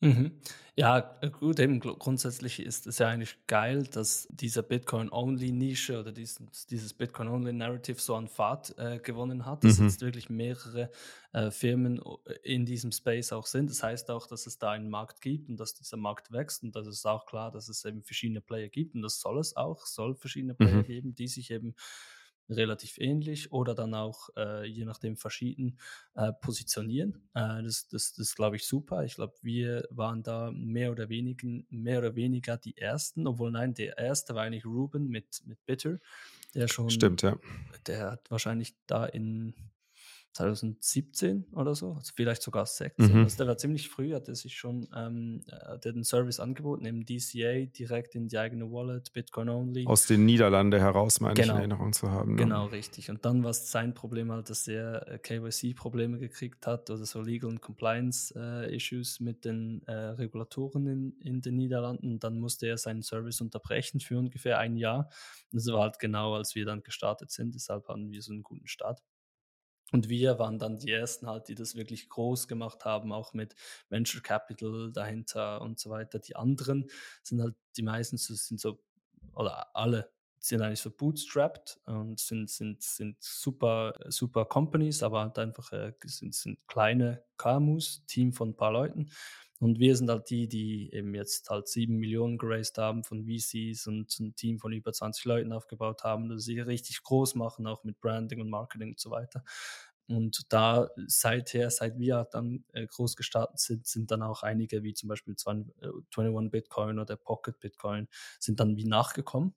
Mhm. Ja, gut, eben grundsätzlich ist es ja eigentlich geil, dass diese Bitcoin-Only-Nische oder dieses, dieses Bitcoin-Only-Narrative so an Fahrt äh, gewonnen hat, dass mhm. jetzt wirklich mehrere äh, Firmen äh, in diesem Space auch sind. Das heißt auch, dass es da einen Markt gibt und dass dieser Markt wächst und das ist auch klar, dass es eben verschiedene Player gibt und das soll es auch, soll verschiedene Player mhm. geben, die sich eben relativ ähnlich oder dann auch äh, je nachdem verschieden äh, positionieren. Äh, das das, das glaube ich super. Ich glaube, wir waren da mehr oder weniger, mehr oder weniger die Ersten, obwohl nein, der Erste war eigentlich Ruben mit, mit Bitter, der schon, Stimmt, ja. der hat wahrscheinlich da in 2017 oder so, also vielleicht sogar 16. Mhm. Also der war ziemlich früh, hat er sich schon ähm, äh, den Service angeboten, im DCA direkt in die eigene Wallet, Bitcoin only. Aus den Niederlanden heraus, meine genau. ich, in Erinnerung zu haben. Ne? Genau, richtig. Und dann war es sein Problem halt, dass er äh, KYC-Probleme gekriegt hat oder so Legal und Compliance-Issues äh, mit den äh, Regulatoren in, in den Niederlanden. Und dann musste er seinen Service unterbrechen für ungefähr ein Jahr. das war halt genau, als wir dann gestartet sind. Deshalb hatten wir so einen guten Start. Und wir waren dann die Ersten halt, die das wirklich groß gemacht haben, auch mit Venture Capital dahinter und so weiter. Die anderen sind halt, die meisten sind so, oder alle sind eigentlich so bootstrapped und sind, sind, sind super, super Companies, aber halt einfach äh, sind, sind kleine KMUs, Team von ein paar Leuten. Und wir sind halt die, die eben jetzt halt sieben Millionen geraced haben von VCs und ein Team von über 20 Leuten aufgebaut haben, das sie richtig groß machen, auch mit Branding und Marketing und so weiter. Und da seither, seit wir dann äh, groß gestartet sind, sind dann auch einige, wie zum Beispiel 20, äh, 21 Bitcoin oder Pocket Bitcoin, sind dann wie nachgekommen.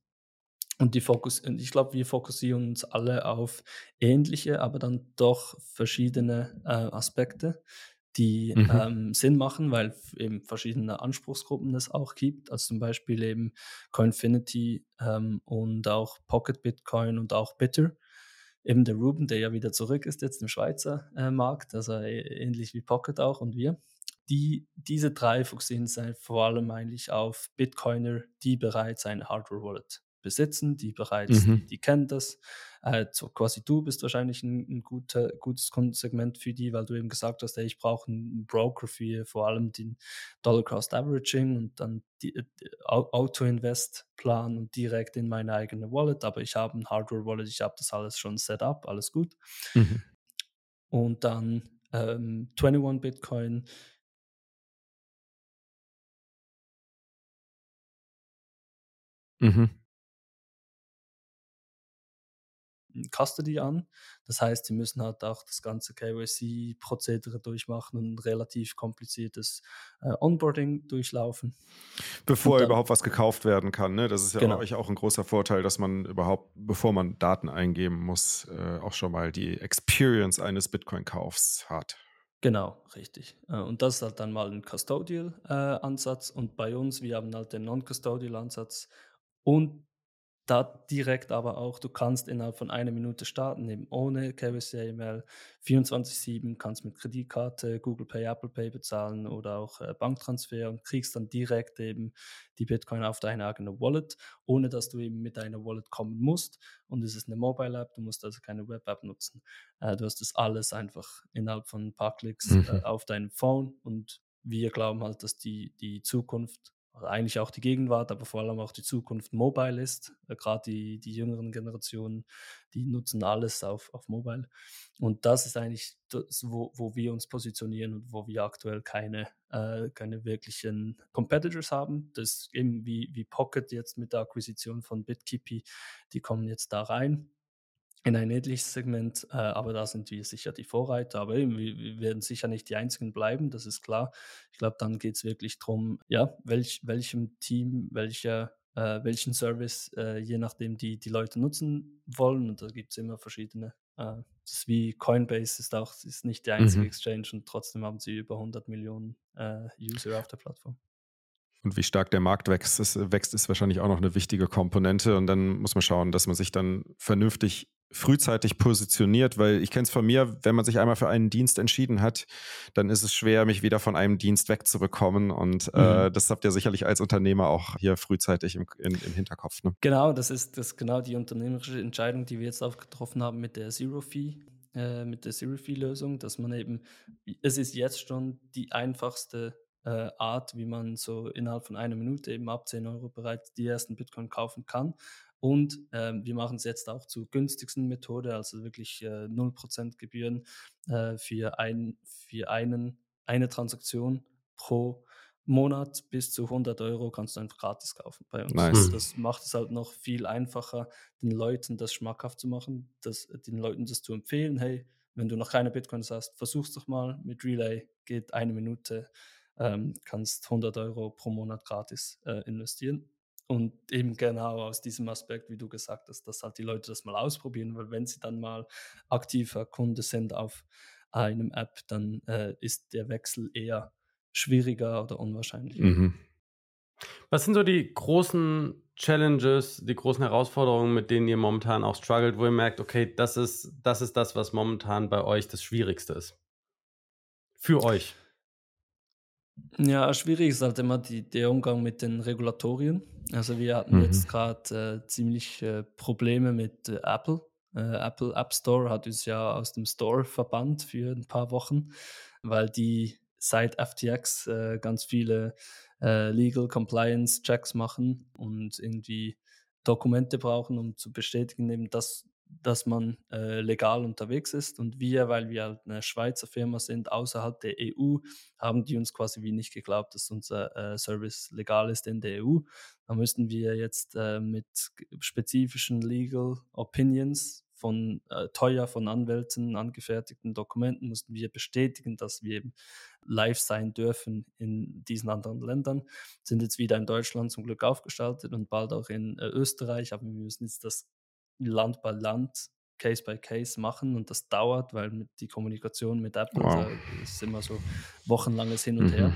Und die Fokus, ich glaube, wir fokussieren uns alle auf ähnliche, aber dann doch verschiedene äh, Aspekte, die mhm. ähm, Sinn machen, weil eben verschiedene Anspruchsgruppen es auch gibt. Also zum Beispiel eben Coinfinity ähm, und auch Pocket Bitcoin und auch Bitter. Eben der Ruben, der ja wieder zurück ist jetzt im Schweizer äh, Markt, also äh, ähnlich wie Pocket auch und wir. Die, diese drei fokussieren sich vor allem eigentlich auf Bitcoiner, die bereits eine Hardware-Wallet besitzen, die bereits, mhm. die, die, kennen das. Äh, so quasi du bist wahrscheinlich ein, ein guter, gutes Kundensegment für die, weil du eben gesagt hast, ey, ich brauche einen Broker für vor allem den Dollar Cost Averaging und dann die, äh, die Auto-Invest-Plan und direkt in meine eigene Wallet, aber ich habe ein Hardware-Wallet, ich habe das alles schon set up, alles gut. Mhm. Und dann ähm, 21 Bitcoin. Mhm. Custody an. Das heißt, sie müssen halt auch das ganze KYC-Prozedere durchmachen und ein relativ kompliziertes äh, Onboarding durchlaufen. Bevor dann, überhaupt was gekauft werden kann. Ne? Das ist ja genau. euch auch ein großer Vorteil, dass man überhaupt, bevor man Daten eingeben muss, äh, auch schon mal die Experience eines Bitcoin-Kaufs hat. Genau, richtig. Äh, und das ist halt dann mal ein Custodial-Ansatz. Äh, und bei uns, wir haben halt den Non-Custodial-Ansatz. Und da direkt aber auch, du kannst innerhalb von einer Minute starten, eben ohne KYC-E-Mail, 24-7, kannst mit Kreditkarte, Google Pay, Apple Pay bezahlen oder auch äh, Banktransfer und kriegst dann direkt eben die Bitcoin auf deine eigene Wallet, ohne dass du eben mit deiner Wallet kommen musst. Und es ist eine Mobile-App, du musst also keine Web-App nutzen. Äh, du hast das alles einfach innerhalb von ein paar Klicks mhm. äh, auf deinem Phone und wir glauben halt, dass die, die Zukunft eigentlich auch die Gegenwart, aber vor allem auch die Zukunft mobile ist. Äh, Gerade die, die jüngeren Generationen, die nutzen alles auf, auf Mobile. Und das ist eigentlich das, wo, wo wir uns positionieren und wo wir aktuell keine, äh, keine wirklichen Competitors haben. Das eben wie, wie Pocket jetzt mit der Akquisition von BitKeepy, die kommen jetzt da rein in ein ähnliches Segment, äh, aber da sind wir sicher die Vorreiter. Aber eben, wir, wir, werden sicher nicht die Einzigen bleiben, das ist klar. Ich glaube, dann geht es wirklich darum, ja, welch, welchem Team, welcher, äh, welchen Service, äh, je nachdem die, die Leute nutzen wollen. Und da gibt es immer verschiedene. Äh, das ist wie Coinbase ist auch ist nicht die einzige mhm. Exchange und trotzdem haben sie über 100 Millionen äh, User auf der Plattform. Und wie stark der Markt wächst ist, wächst, ist wahrscheinlich auch noch eine wichtige Komponente. Und dann muss man schauen, dass man sich dann vernünftig frühzeitig positioniert, weil ich kenne es von mir, wenn man sich einmal für einen Dienst entschieden hat, dann ist es schwer, mich wieder von einem Dienst wegzubekommen. Und äh, mhm. äh, das habt ihr sicherlich als Unternehmer auch hier frühzeitig im, in, im Hinterkopf. Ne? Genau, das ist das genau die unternehmerische Entscheidung, die wir jetzt auch getroffen haben mit der Zero Fee, äh, mit der Zero Fee Lösung, dass man eben, es ist jetzt schon die einfachste äh, Art, wie man so innerhalb von einer Minute eben ab 10 Euro bereits die ersten Bitcoin kaufen kann. Und ähm, wir machen es jetzt auch zur günstigsten Methode, also wirklich äh, 0% Gebühren äh, für, ein, für einen, eine Transaktion pro Monat bis zu 100 Euro kannst du einfach gratis kaufen bei uns. Nice. Das macht es halt noch viel einfacher, den Leuten das schmackhaft zu machen, das, den Leuten das zu empfehlen. Hey, wenn du noch keine Bitcoins hast, versuch's doch mal mit Relay, geht eine Minute, ähm, kannst 100 Euro pro Monat gratis äh, investieren. Und eben genau aus diesem Aspekt, wie du gesagt hast, dass halt die Leute das mal ausprobieren, weil wenn sie dann mal aktiver Kunde sind auf einem App, dann äh, ist der Wechsel eher schwieriger oder unwahrscheinlicher. Mhm. Was sind so die großen Challenges, die großen Herausforderungen, mit denen ihr momentan auch struggelt, wo ihr merkt, okay, das ist, das ist das, was momentan bei euch das Schwierigste ist? Für euch. Ja, schwierig ist halt immer die, der Umgang mit den Regulatorien. Also wir hatten mhm. jetzt gerade äh, ziemlich äh, Probleme mit äh, Apple. Äh, Apple App Store hat uns ja aus dem Store verbannt für ein paar Wochen, weil die seit FTX äh, ganz viele äh, Legal Compliance Checks machen und irgendwie Dokumente brauchen, um zu bestätigen, eben, dass, dass man äh, legal unterwegs ist. Und wir, weil wir halt eine Schweizer Firma sind, außerhalb der EU, haben die uns quasi wie nicht geglaubt, dass unser äh, Service legal ist in der EU. Da müssten wir jetzt äh, mit spezifischen Legal Opinions von äh, teuer von Anwälten angefertigten Dokumenten mussten wir bestätigen, dass wir live sein dürfen in diesen anderen Ländern. Sind jetzt wieder in Deutschland zum Glück aufgestaltet und bald auch in äh, Österreich, aber wir müssen jetzt das Land bei Land Case by Case machen und das dauert, weil die Kommunikation mit Apple wow. ist immer so wochenlanges Hin und mhm. her.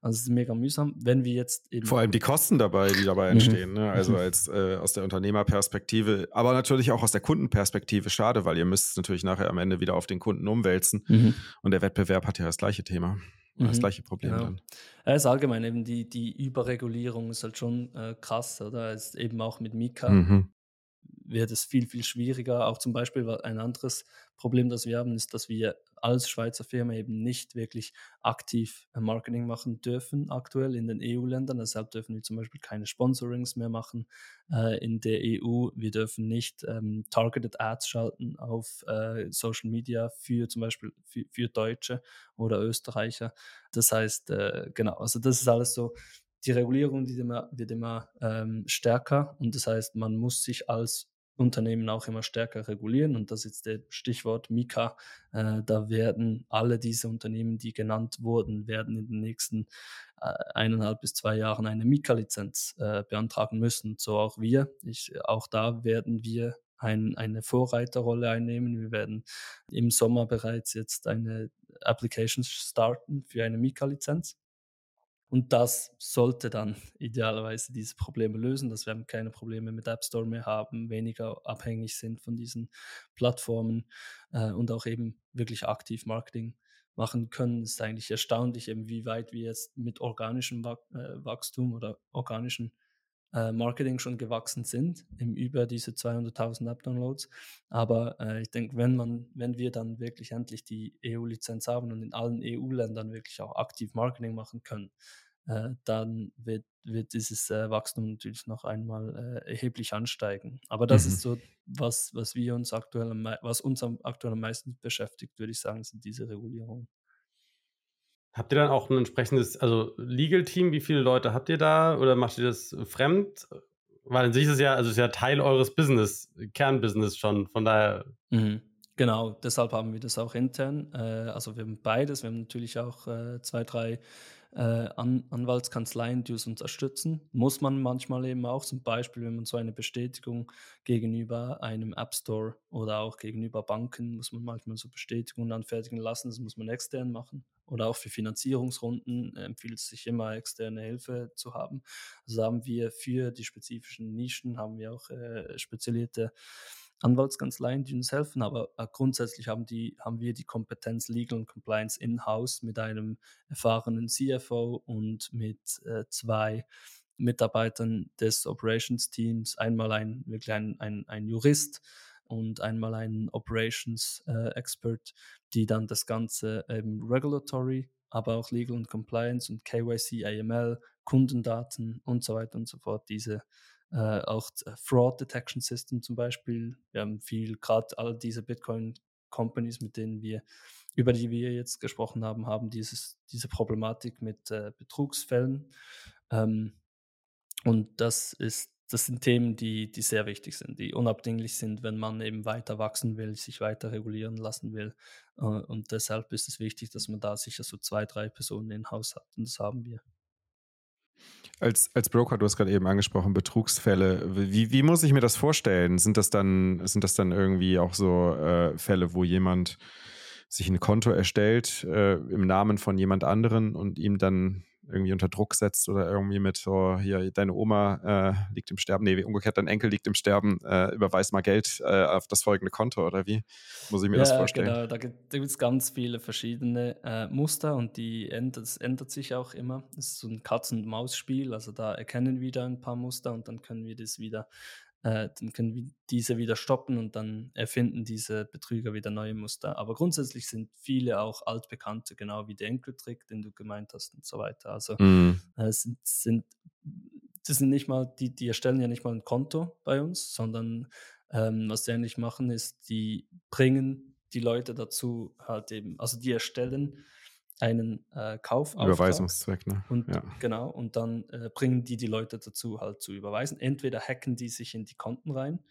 Also es ist mega mühsam. Wenn wir jetzt eben Vor allem die Kosten dabei, die dabei mhm. entstehen. Ne? Also mhm. als äh, aus der Unternehmerperspektive, aber natürlich auch aus der Kundenperspektive schade, weil ihr müsst es natürlich nachher am Ende wieder auf den Kunden umwälzen. Mhm. Und der Wettbewerb hat ja das gleiche Thema. Das mhm. gleiche Problem genau. dann. Ja, ist allgemein eben die, die Überregulierung ist halt schon äh, krass, oder? Ist eben auch mit Mika. Mhm wird es viel, viel schwieriger. Auch zum Beispiel ein anderes Problem, das wir haben, ist, dass wir als Schweizer Firma eben nicht wirklich aktiv äh, Marketing machen dürfen aktuell in den EU-Ländern. Deshalb dürfen wir zum Beispiel keine Sponsorings mehr machen äh, in der EU. Wir dürfen nicht ähm, Targeted Ads schalten auf äh, Social Media für zum Beispiel für, für Deutsche oder Österreicher. Das heißt, äh, genau, also das ist alles so die Regulierung wird immer, wird immer ähm, stärker und das heißt, man muss sich als Unternehmen auch immer stärker regulieren. Und das ist das Stichwort Mika. Äh, da werden alle diese Unternehmen, die genannt wurden, werden in den nächsten äh, eineinhalb bis zwei Jahren eine Mika-Lizenz äh, beantragen müssen. So auch wir. Ich, auch da werden wir ein, eine Vorreiterrolle einnehmen. Wir werden im Sommer bereits jetzt eine Application starten für eine Mika-Lizenz. Und das sollte dann idealerweise diese Probleme lösen, dass wir keine Probleme mit App Store mehr haben, weniger abhängig sind von diesen Plattformen äh, und auch eben wirklich aktiv Marketing machen können. Es ist eigentlich erstaunlich, eben wie weit wir jetzt mit organischem äh, Wachstum oder organischen äh, Marketing schon gewachsen sind, im über diese 200.000 App-Downloads. Aber äh, ich denke, wenn man, wenn wir dann wirklich endlich die EU-Lizenz haben und in allen EU-Ländern wirklich auch aktiv Marketing machen können, äh, dann wird, wird dieses äh, Wachstum natürlich noch einmal äh, erheblich ansteigen. Aber das mhm. ist so, was, was wir uns aktuell, was uns am, aktuell am meisten beschäftigt, würde ich sagen, sind diese Regulierungen. Habt ihr dann auch ein entsprechendes, also Legal-Team, wie viele Leute habt ihr da oder macht ihr das fremd? Weil an sich ist es ja, also ist ja Teil eures Business, Kernbusiness schon, von daher. Mhm. Genau, deshalb haben wir das auch intern. Äh, also wir haben beides. Wir haben natürlich auch äh, zwei, drei äh, An Anwaltskanzleien, die uns unterstützen. Muss man manchmal eben auch, zum Beispiel, wenn man so eine Bestätigung gegenüber einem App Store oder auch gegenüber Banken, muss man manchmal so Bestätigungen anfertigen lassen. Das muss man extern machen. Oder auch für Finanzierungsrunden empfiehlt es sich immer, externe Hilfe zu haben. Also haben wir für die spezifischen Nischen, haben wir auch äh, spezialisierte Anwaltskanzleien, die uns helfen, aber äh, grundsätzlich haben, die, haben wir die Kompetenz Legal und Compliance in-house mit einem erfahrenen CFO und mit äh, zwei Mitarbeitern des Operations Teams, einmal ein wirklich ein, ein, ein Jurist und einmal ein Operations äh, Expert, die dann das Ganze eben regulatory, aber auch Legal und Compliance und KYC, AML, Kundendaten und so weiter und so fort, diese äh, auch äh, Fraud Detection System zum Beispiel. Wir haben viel, gerade all diese Bitcoin Companies, mit denen wir, über die wir jetzt gesprochen haben, haben dieses, diese Problematik mit äh, Betrugsfällen. Ähm, und das ist, das sind Themen, die, die sehr wichtig sind, die unabdinglich sind, wenn man eben weiter wachsen will, sich weiter regulieren lassen will. Äh, und deshalb ist es wichtig, dass man da sicher so zwei, drei Personen in Haus hat. Und das haben wir. Als, als Broker, du hast gerade eben angesprochen, Betrugsfälle. Wie, wie muss ich mir das vorstellen? Sind das dann, sind das dann irgendwie auch so äh, Fälle, wo jemand sich ein Konto erstellt äh, im Namen von jemand anderen und ihm dann irgendwie unter Druck setzt oder irgendwie mit so, hier, deine Oma äh, liegt im Sterben, nee, umgekehrt, dein Enkel liegt im Sterben, äh, überweis mal Geld äh, auf das folgende Konto oder wie? Muss ich mir ja, das vorstellen? Genau, da gibt es ganz viele verschiedene äh, Muster und die ändert, das ändert sich auch immer. Es ist so ein Katz-und-Maus-Spiel, also da erkennen wir da ein paar Muster und dann können wir das wieder äh, dann können wir diese wieder stoppen und dann erfinden diese Betrüger wieder neue Muster. Aber grundsätzlich sind viele auch altbekannte, genau wie der Enkeltrick, den du gemeint hast und so weiter. Also mm. äh, sind, sind die sind nicht mal, die, die erstellen ja nicht mal ein Konto bei uns, sondern ähm, was sie eigentlich machen, ist, die bringen die Leute dazu halt eben, also die erstellen einen äh, Kaufauftrag. Überweisungszweck, ne? Und ja. genau, und dann äh, bringen die die Leute dazu halt zu überweisen. Entweder hacken die sich in die Konten rein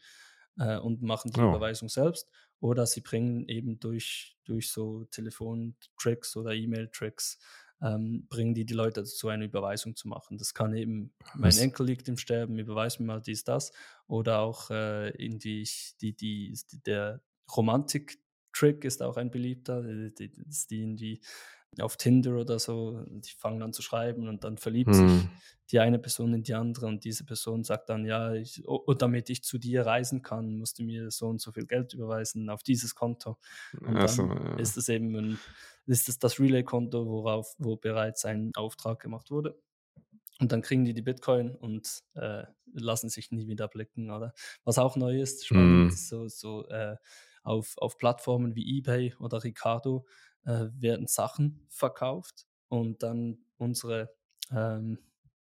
äh, und machen die oh. Überweisung selbst, oder sie bringen eben durch, durch so Telefontricks oder E-Mail-Tricks ähm, bringen die die Leute dazu, eine Überweisung zu machen. Das kann eben, mein Was? Enkel liegt im Sterben, überweis mir mal dies, das. Oder auch äh, in die, die, die, der Romantik-Trick ist auch ein beliebter, die, die, die in die auf Tinder oder so, die fangen an zu schreiben und dann verliebt hm. sich die eine Person in die andere und diese Person sagt dann, ja, ich, oh, damit ich zu dir reisen kann, musst du mir so und so viel Geld überweisen auf dieses Konto. Und dann so, ja. ist es eben ein, ist es das Relay-Konto, worauf, wo bereits ein Auftrag gemacht wurde. Und dann kriegen die die Bitcoin und äh, lassen sich nie wieder blicken. Oder was auch neu ist, spannend, mm. so, so äh, auf, auf Plattformen wie eBay oder Ricardo äh, werden Sachen verkauft und dann unsere ähm,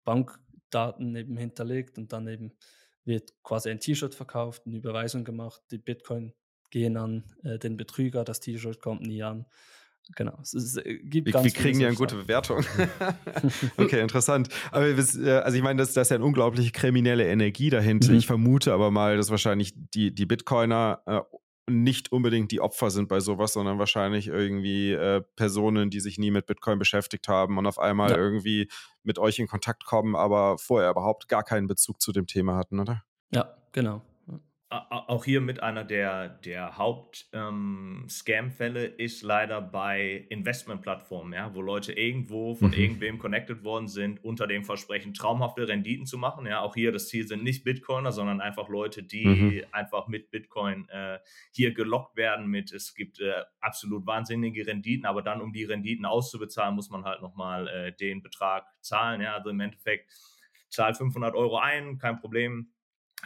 Bankdaten eben hinterlegt und dann eben wird quasi ein T-Shirt verkauft, eine Überweisung gemacht, die Bitcoin gehen an äh, den Betrüger, das T-Shirt kommt nie an. Genau. Es, ist, äh, gibt wir, wir kriegen ja eine gute Bewertung. okay, interessant. Aber äh, also ich meine, das, das ist ja eine unglaubliche kriminelle Energie dahinter. Mhm. Ich vermute aber mal, dass wahrscheinlich die, die Bitcoiner äh, nicht unbedingt die Opfer sind bei sowas, sondern wahrscheinlich irgendwie äh, Personen, die sich nie mit Bitcoin beschäftigt haben und auf einmal ja. irgendwie mit euch in Kontakt kommen, aber vorher überhaupt gar keinen Bezug zu dem Thema hatten, oder? Ja, genau auch hier mit einer der, der Haupt-Scam-Fälle ähm, ist leider bei Investmentplattformen, ja, wo Leute irgendwo von mhm. irgendwem connected worden sind, unter dem Versprechen, traumhafte Renditen zu machen. Ja, auch hier das Ziel sind nicht Bitcoiner, sondern einfach Leute, die mhm. einfach mit Bitcoin äh, hier gelockt werden mit, es gibt äh, absolut wahnsinnige Renditen, aber dann, um die Renditen auszubezahlen, muss man halt nochmal äh, den Betrag zahlen. Ja, also im Endeffekt zahlt 500 Euro ein, kein Problem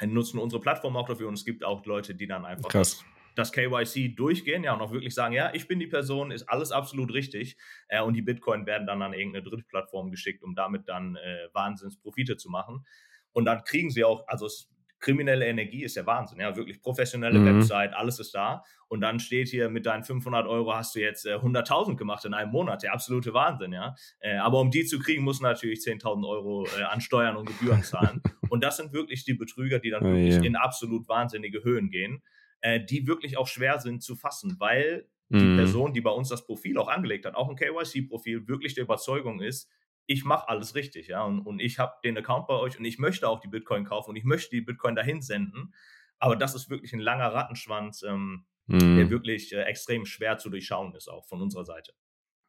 nutzen unsere Plattform auch dafür und es gibt auch Leute, die dann einfach das, das, KYC durchgehen, ja, und auch wirklich sagen, ja, ich bin die Person, ist alles absolut richtig äh, und die Bitcoin werden dann an irgendeine Drittplattform geschickt, um damit dann äh, Wahnsinnsprofite zu machen. Und dann kriegen sie auch, also es kriminelle Energie ist ja Wahnsinn. Ja, wirklich professionelle mhm. Website, alles ist da. Und dann steht hier mit deinen 500 Euro hast du jetzt äh, 100.000 gemacht in einem Monat. Der absolute Wahnsinn, ja. Äh, aber um die zu kriegen, muss natürlich 10.000 Euro äh, an Steuern und Gebühren zahlen. und das sind wirklich die Betrüger, die dann oh, wirklich yeah. in absolut wahnsinnige Höhen gehen, äh, die wirklich auch schwer sind zu fassen, weil die mhm. Person, die bei uns das Profil auch angelegt hat, auch ein KYC-Profil, wirklich der Überzeugung ist, ich mache alles richtig, ja, und, und ich habe den Account bei euch und ich möchte auch die Bitcoin kaufen und ich möchte die Bitcoin dahin senden. Aber das ist wirklich ein langer Rattenschwanz, ähm, mm. der wirklich äh, extrem schwer zu durchschauen ist, auch von unserer Seite.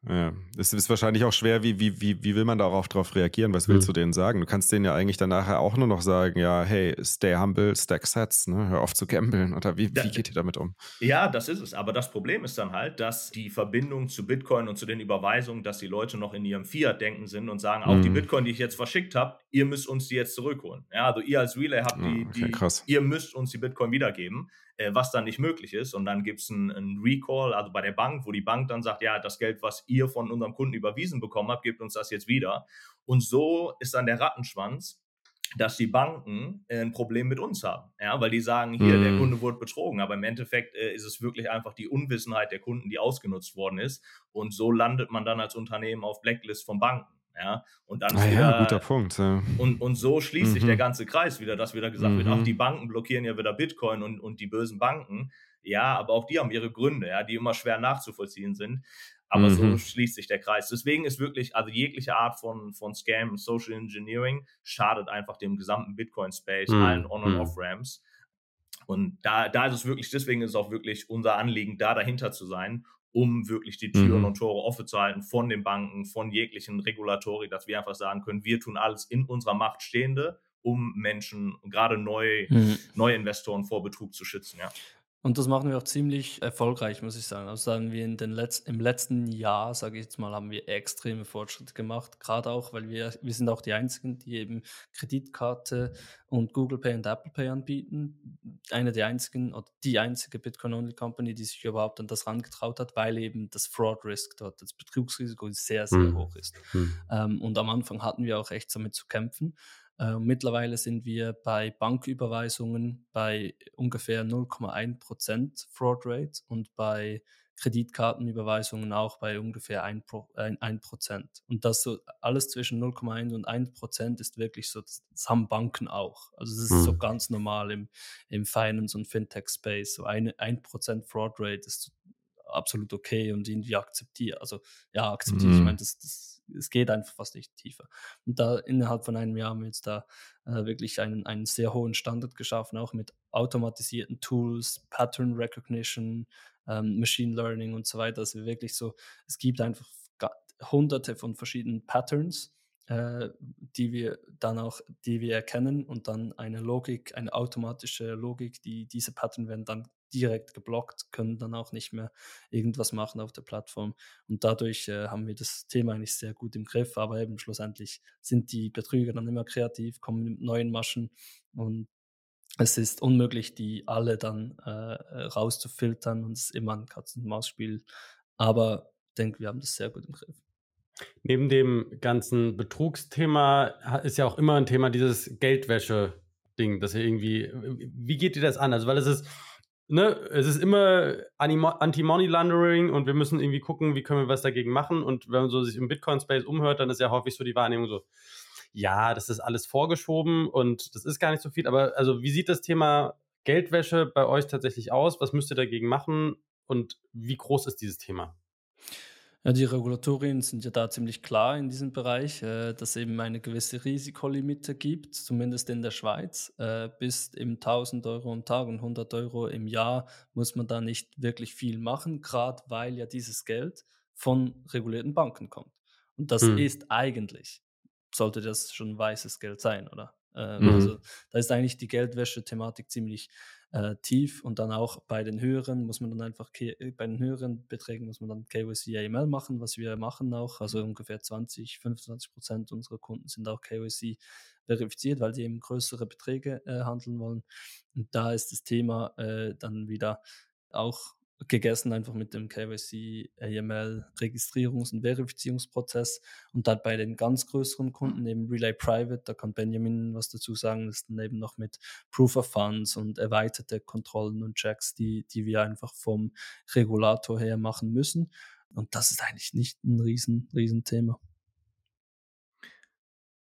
Ja, es ist wahrscheinlich auch schwer, wie, wie, wie, wie will man darauf drauf reagieren? Was willst mhm. du denen sagen? Du kannst denen ja eigentlich dann nachher auch nur noch sagen, ja, hey, stay humble, stack sets, ne? hör auf zu gambeln. Oder wie, wie geht ihr damit um? Ja, das ist es. Aber das Problem ist dann halt, dass die Verbindung zu Bitcoin und zu den Überweisungen, dass die Leute noch in ihrem Fiat-Denken sind und sagen, auch mhm. die Bitcoin, die ich jetzt verschickt habe, ihr müsst uns die jetzt zurückholen. Ja, also ihr als Relay habt die, okay, die ihr müsst uns die Bitcoin wiedergeben äh, was dann nicht möglich ist. Und dann gibt es einen Recall, also bei der Bank, wo die Bank dann sagt, ja, das Geld, was ihr von unserem Kunden überwiesen bekommen habt, gebt uns das jetzt wieder. Und so ist dann der Rattenschwanz, dass die Banken äh, ein Problem mit uns haben. Ja, weil die sagen, hier, der mhm. Kunde wurde betrogen, aber im Endeffekt äh, ist es wirklich einfach die Unwissenheit der Kunden, die ausgenutzt worden ist. Und so landet man dann als Unternehmen auf Blacklist von Banken. Ja, und dann ah, wieder, ja, guter Punkt. Ja. Und, und so schließt mhm. sich der mhm. ganze Kreis wieder, dass wieder gesagt mhm. wird, mhm. die Banken blockieren ja wieder Bitcoin und, und die bösen Banken. Ja, aber auch die haben ihre Gründe, ja, die immer schwer nachzuvollziehen sind. Aber mhm. so schließt sich der Kreis. Deswegen ist wirklich, also jegliche Art von, von Scam, Social Engineering schadet einfach dem gesamten Bitcoin-Space, mhm. allen On- und Off-Ramps. Und da, da ist es wirklich, deswegen ist es auch wirklich unser Anliegen, da dahinter zu sein um wirklich die Türen mhm. und Tore offen zu halten von den Banken, von jeglichen Regulatorik, dass wir einfach sagen können, wir tun alles in unserer Macht Stehende, um Menschen, gerade neu, mhm. neue Investoren vor Betrug zu schützen. Ja. Und das machen wir auch ziemlich erfolgreich, muss ich sagen. Also sagen wir in den Letz im letzten Jahr, sage ich jetzt mal, haben wir extreme Fortschritte gemacht. Gerade auch, weil wir, wir sind auch die einzigen, die eben Kreditkarte und Google Pay und Apple Pay anbieten. Eine der einzigen oder die einzige Bitcoin-Only-Company, die sich überhaupt an das rangetraut hat, weil eben das Fraud-Risk dort, das Betrugsrisiko sehr, sehr mhm. hoch ist. Mhm. Ähm, und am Anfang hatten wir auch echt damit zu kämpfen. Äh, mittlerweile sind wir bei Banküberweisungen bei ungefähr 0,1% Fraud Rate und bei Kreditkartenüberweisungen auch bei ungefähr 1%. Pro, ein, 1%. Und das so alles zwischen 0,1 und 1% ist wirklich so, das, haben Banken auch. Also das ist hm. so ganz normal im, im Finance- und Fintech-Space. So eine 1% Fraud Rate ist absolut okay und irgendwie akzeptiert. Also ja, akzeptiert. Mhm. Ich meine, das, das, es geht einfach fast nicht tiefer. Und da innerhalb von einem Jahr haben wir jetzt da äh, wirklich einen, einen sehr hohen Standard geschaffen, auch mit automatisierten Tools, Pattern Recognition, ähm, Machine Learning und so weiter. Also wirklich so, es gibt einfach hunderte von verschiedenen Patterns, äh, die wir dann auch, die wir erkennen und dann eine Logik, eine automatische Logik, die diese Pattern werden dann direkt geblockt, können dann auch nicht mehr irgendwas machen auf der Plattform. Und dadurch äh, haben wir das Thema eigentlich sehr gut im Griff, aber eben schlussendlich sind die Betrüger dann immer kreativ, kommen mit neuen Maschen und es ist unmöglich, die alle dann äh, rauszufiltern und es ist immer ein Katz-und-Maus-Spiel. Aber ich denke, wir haben das sehr gut im Griff. Neben dem ganzen Betrugsthema ist ja auch immer ein Thema dieses Geldwäsche-Ding, dass ihr irgendwie, wie geht ihr das an? Also, weil es ist, ne, es ist immer Anti-Money Laundering und wir müssen irgendwie gucken, wie können wir was dagegen machen. Und wenn man so sich im Bitcoin-Space umhört, dann ist ja häufig so die Wahrnehmung so, ja, das ist alles vorgeschoben und das ist gar nicht so viel. Aber also, wie sieht das Thema Geldwäsche bei euch tatsächlich aus? Was müsst ihr dagegen machen und wie groß ist dieses Thema? Ja, die Regulatorien sind ja da ziemlich klar in diesem Bereich, äh, dass es eben eine gewisse Risikolimite gibt, zumindest in der Schweiz. Äh, bis im 1000 Euro am Tag und 100 Euro im Jahr muss man da nicht wirklich viel machen, gerade weil ja dieses Geld von regulierten Banken kommt. Und das hm. ist eigentlich, sollte das schon weißes Geld sein, oder? Äh, mhm. Also da ist eigentlich die Geldwäsche-Thematik ziemlich äh, tief und dann auch bei den höheren muss man dann einfach, äh, bei den höheren Beträgen muss man dann KYC AML machen, was wir machen auch. Also ungefähr 20, 25 Prozent unserer Kunden sind auch KYC verifiziert, weil sie eben größere Beträge äh, handeln wollen. Und da ist das Thema äh, dann wieder auch gegessen, einfach mit dem KYC, AML, Registrierungs- und Verifizierungsprozess. Und dann bei den ganz größeren Kunden, eben Relay Private, da kann Benjamin was dazu sagen, ist dann eben noch mit Proof of Funds und erweiterte Kontrollen und Checks, die, die wir einfach vom Regulator her machen müssen. Und das ist eigentlich nicht ein riesen, riesen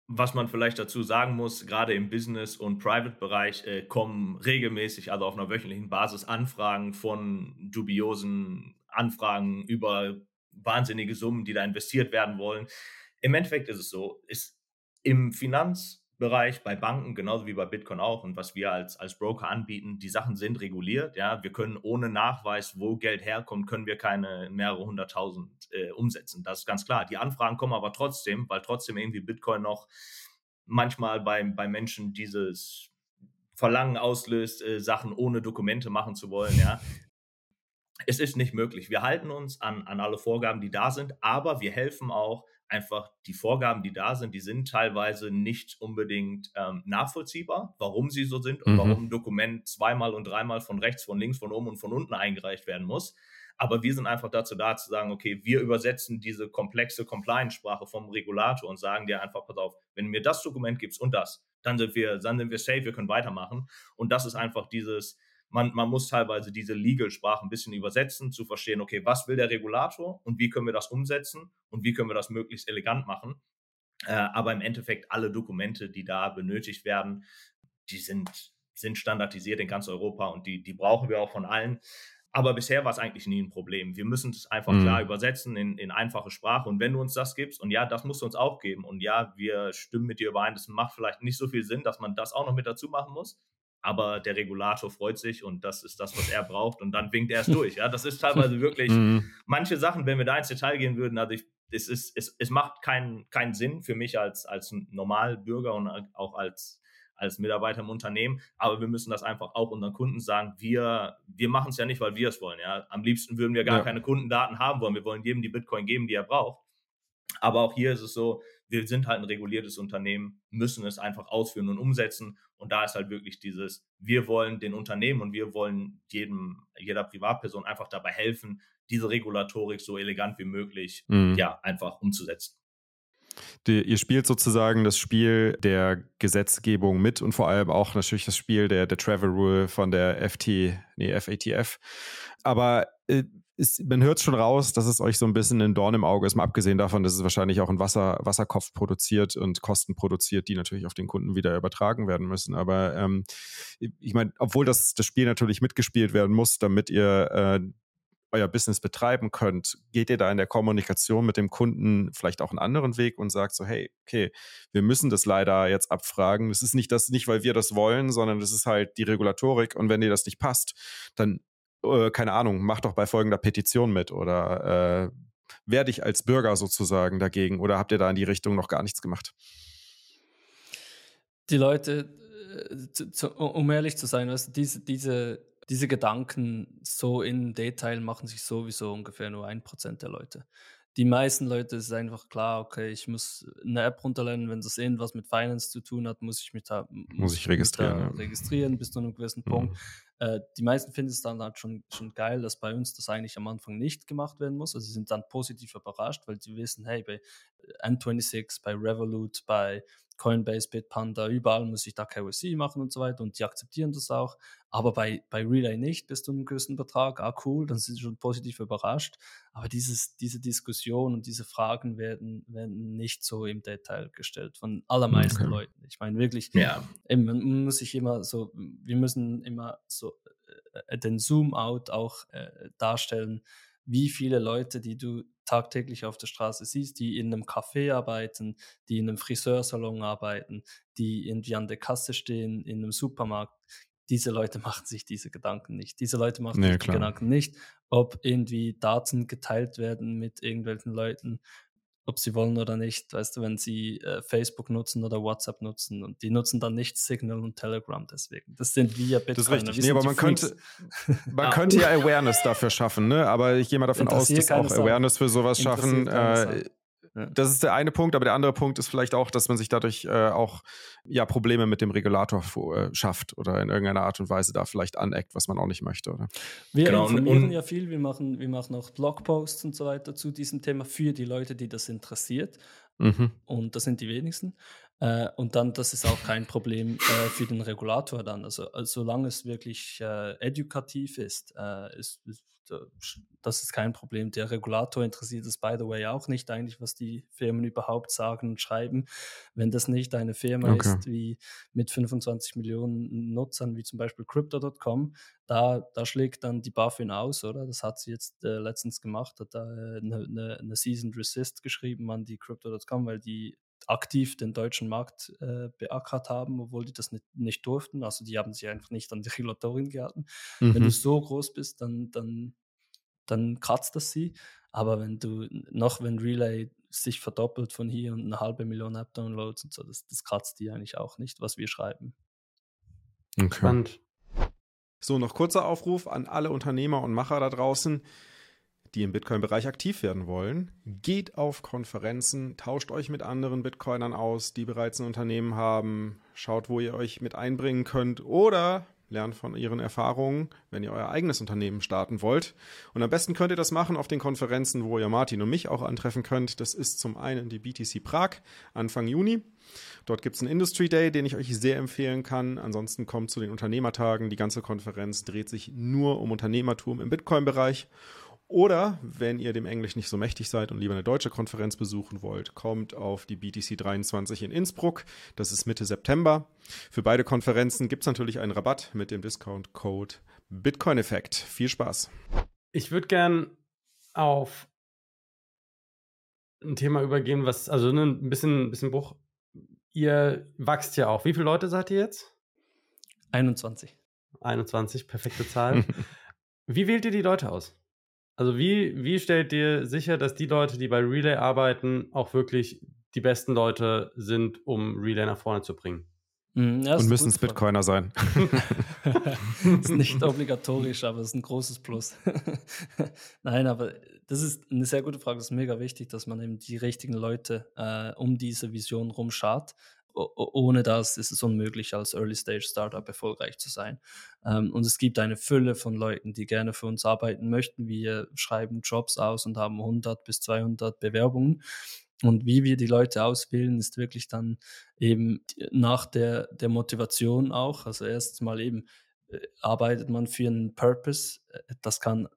was man vielleicht dazu sagen muss, gerade im Business- und Private-Bereich äh, kommen regelmäßig, also auf einer wöchentlichen Basis, Anfragen von dubiosen Anfragen über wahnsinnige Summen, die da investiert werden wollen. Im Endeffekt ist es so, ist im Finanz- Bereich, bei Banken, genauso wie bei Bitcoin auch und was wir als, als Broker anbieten, die Sachen sind reguliert. Ja, wir können ohne Nachweis, wo Geld herkommt, können wir keine mehrere hunderttausend äh, umsetzen. Das ist ganz klar. Die Anfragen kommen aber trotzdem, weil trotzdem irgendwie Bitcoin noch manchmal bei, bei Menschen dieses Verlangen auslöst, äh, Sachen ohne Dokumente machen zu wollen. Ja, es ist nicht möglich. Wir halten uns an, an alle Vorgaben, die da sind, aber wir helfen auch einfach die Vorgaben, die da sind, die sind teilweise nicht unbedingt ähm, nachvollziehbar, warum sie so sind und mhm. warum ein Dokument zweimal und dreimal von rechts, von links, von oben und von unten eingereicht werden muss. Aber wir sind einfach dazu da zu sagen, okay, wir übersetzen diese komplexe Compliance-Sprache vom Regulator und sagen dir einfach, pass auf, wenn du mir das Dokument gibst und das, dann sind wir, dann sind wir safe, wir können weitermachen. Und das ist einfach dieses, man, man muss teilweise diese Legal-Sprache ein bisschen übersetzen, zu verstehen, okay, was will der Regulator und wie können wir das umsetzen und wie können wir das möglichst elegant machen. Äh, aber im Endeffekt alle Dokumente, die da benötigt werden, die sind, sind standardisiert in ganz Europa und die, die brauchen wir auch von allen. Aber bisher war es eigentlich nie ein Problem. Wir müssen es einfach mhm. klar übersetzen in, in einfache Sprache. Und wenn du uns das gibst, und ja, das musst du uns auch geben. Und ja, wir stimmen mit dir überein, das macht vielleicht nicht so viel Sinn, dass man das auch noch mit dazu machen muss aber der Regulator freut sich und das ist das, was er braucht und dann winkt er es durch. Ja, das ist teilweise wirklich mhm. manche Sachen, wenn wir da ins Detail gehen würden, also ich, es, ist, es, es macht keinen keinen Sinn für mich als, als Normalbürger und auch als, als Mitarbeiter im Unternehmen, aber wir müssen das einfach auch unseren Kunden sagen, wir, wir machen es ja nicht, weil wir es wollen. Ja? Am liebsten würden wir gar ja. keine Kundendaten haben wollen, wir wollen jedem die Bitcoin geben, die er braucht. Aber auch hier ist es so, wir sind halt ein reguliertes Unternehmen, müssen es einfach ausführen und umsetzen. Und da ist halt wirklich dieses, wir wollen den Unternehmen und wir wollen jedem, jeder Privatperson einfach dabei helfen, diese Regulatorik so elegant wie möglich, mhm. ja, einfach umzusetzen. Die, ihr spielt sozusagen das Spiel der Gesetzgebung mit und vor allem auch natürlich das Spiel der, der Travel Rule von der FT, nee, FATF. Aber äh, ist, man hört schon raus, dass es euch so ein bisschen ein Dorn im Auge ist, mal abgesehen davon, dass es wahrscheinlich auch ein Wasser, Wasserkopf produziert und Kosten produziert, die natürlich auf den Kunden wieder übertragen werden müssen. Aber ähm, ich meine, obwohl das, das Spiel natürlich mitgespielt werden muss, damit ihr äh, euer Business betreiben könnt, geht ihr da in der Kommunikation mit dem Kunden vielleicht auch einen anderen Weg und sagt so, hey, okay, wir müssen das leider jetzt abfragen. Das ist nicht das, nicht weil wir das wollen, sondern das ist halt die Regulatorik und wenn dir das nicht passt, dann äh, keine Ahnung, mach doch bei folgender Petition mit oder äh, werde ich als Bürger sozusagen dagegen oder habt ihr da in die Richtung noch gar nichts gemacht? Die Leute, äh, zu, zu, um ehrlich zu sein, weißt du, diese, diese, diese Gedanken so in Detail machen sich sowieso ungefähr nur ein Prozent der Leute die meisten Leute ist einfach klar, okay, ich muss eine App runterladen, wenn das irgendwas mit Finance zu tun hat, muss ich mich da, muss ich registrieren, ja. registrieren bis zu einem gewissen mhm. Punkt. Äh, die meisten finden es dann halt schon, schon geil, dass bei uns das eigentlich am Anfang nicht gemacht werden muss. Also sie sind dann positiv überrascht, weil sie wissen, hey, bei N26, bei Revolut, bei Coinbase, Bitpanda, überall muss ich da KYC machen und so weiter und die akzeptieren das auch. Aber bei, bei Relay nicht bis zu einem gewissen Betrag. Ah, cool, dann sind sie schon positiv überrascht. Aber dieses, diese Diskussion und diese Fragen werden, werden nicht so im Detail gestellt von allermeisten okay. Leuten. Ich meine wirklich, ja. eben, man muss sich immer so, wir müssen immer so äh, den Zoom-out auch äh, darstellen, wie viele Leute, die du tagtäglich auf der Straße siehst, die in einem Café arbeiten, die in einem Friseursalon arbeiten, die irgendwie an der Kasse stehen, in einem Supermarkt. Diese Leute machen sich diese Gedanken nicht. Diese Leute machen nee, sich die Gedanken nicht, ob irgendwie Daten geteilt werden mit irgendwelchen Leuten, ob sie wollen oder nicht, weißt du, wenn sie äh, Facebook nutzen oder WhatsApp nutzen und die nutzen dann nicht Signal und Telegram deswegen. Das sind wir Bitcoiner. Das ist richtig. Nee, aber man könnte, man könnte ja Awareness dafür schaffen, ne? Aber ich gehe mal davon aus, dass auch Awareness für sowas schaffen. Äh, das ist der eine Punkt, aber der andere Punkt ist vielleicht auch, dass man sich dadurch äh, auch ja, Probleme mit dem Regulator äh, schafft oder in irgendeiner Art und Weise da vielleicht aneckt, was man auch nicht möchte. Oder? Wir genau, informieren ja viel, wir machen, wir machen auch Blogposts und so weiter zu diesem Thema für die Leute, die das interessiert. Mhm. Und das sind die wenigsten. Äh, und dann, das ist auch kein Problem äh, für den Regulator dann. Also, also solange es wirklich äh, edukativ ist, äh, ist, ist das ist kein Problem. Der Regulator interessiert es, by the way, auch nicht eigentlich, was die Firmen überhaupt sagen und schreiben. Wenn das nicht eine Firma okay. ist, wie mit 25 Millionen Nutzern, wie zum Beispiel Crypto.com, da, da schlägt dann die BaFin aus, oder? Das hat sie jetzt äh, letztens gemacht, hat da eine, äh, eine, eine Seasoned Resist geschrieben an die Crypto.com, weil die aktiv den deutschen Markt äh, beackert haben, obwohl die das nicht, nicht durften. Also die haben sich einfach nicht an die Regulatorin gehalten. Mhm. Wenn du mhm. so groß bist, dann, dann, dann kratzt das sie. Aber wenn du noch, wenn Relay sich verdoppelt von hier und eine halbe Million App-Downloads und so, das, das kratzt die eigentlich auch nicht, was wir schreiben. Okay. Spannend. So, noch kurzer Aufruf an alle Unternehmer und Macher da draußen die im Bitcoin-Bereich aktiv werden wollen, geht auf Konferenzen, tauscht euch mit anderen Bitcoinern aus, die bereits ein Unternehmen haben, schaut, wo ihr euch mit einbringen könnt oder lernt von ihren Erfahrungen, wenn ihr euer eigenes Unternehmen starten wollt. Und am besten könnt ihr das machen auf den Konferenzen, wo ihr Martin und mich auch antreffen könnt. Das ist zum einen die BTC Prag Anfang Juni. Dort gibt es einen Industry Day, den ich euch sehr empfehlen kann. Ansonsten kommt zu den Unternehmertagen. Die ganze Konferenz dreht sich nur um Unternehmertum im Bitcoin-Bereich. Oder wenn ihr dem Englisch nicht so mächtig seid und lieber eine deutsche Konferenz besuchen wollt, kommt auf die BTC 23 in Innsbruck. Das ist Mitte September. Für beide Konferenzen gibt es natürlich einen Rabatt mit dem Discount-Code Bitcoin Effekt. Viel Spaß. Ich würde gern auf ein Thema übergehen, was, also ne, ein bisschen, ein bisschen Bruch. Ihr wachst ja auch. Wie viele Leute seid ihr jetzt? 21. 21, perfekte Zahl. Wie wählt ihr die Leute aus? Also wie, wie stellt ihr sicher, dass die Leute, die bei Relay arbeiten, auch wirklich die besten Leute sind, um Relay nach vorne zu bringen? Mhm, ja, Und müssen es Bitcoiner sein. ist nicht obligatorisch, aber es ist ein großes Plus. Nein, aber das ist eine sehr gute Frage. Es ist mega wichtig, dass man eben die richtigen Leute äh, um diese Vision rumschart ohne das ist es unmöglich, als Early-Stage-Startup erfolgreich zu sein. Ähm, und es gibt eine Fülle von Leuten, die gerne für uns arbeiten möchten. Wir schreiben Jobs aus und haben 100 bis 200 Bewerbungen. Und wie wir die Leute auswählen, ist wirklich dann eben nach der, der Motivation auch. Also erst mal eben äh, arbeitet man für einen Purpose. Äh, das kann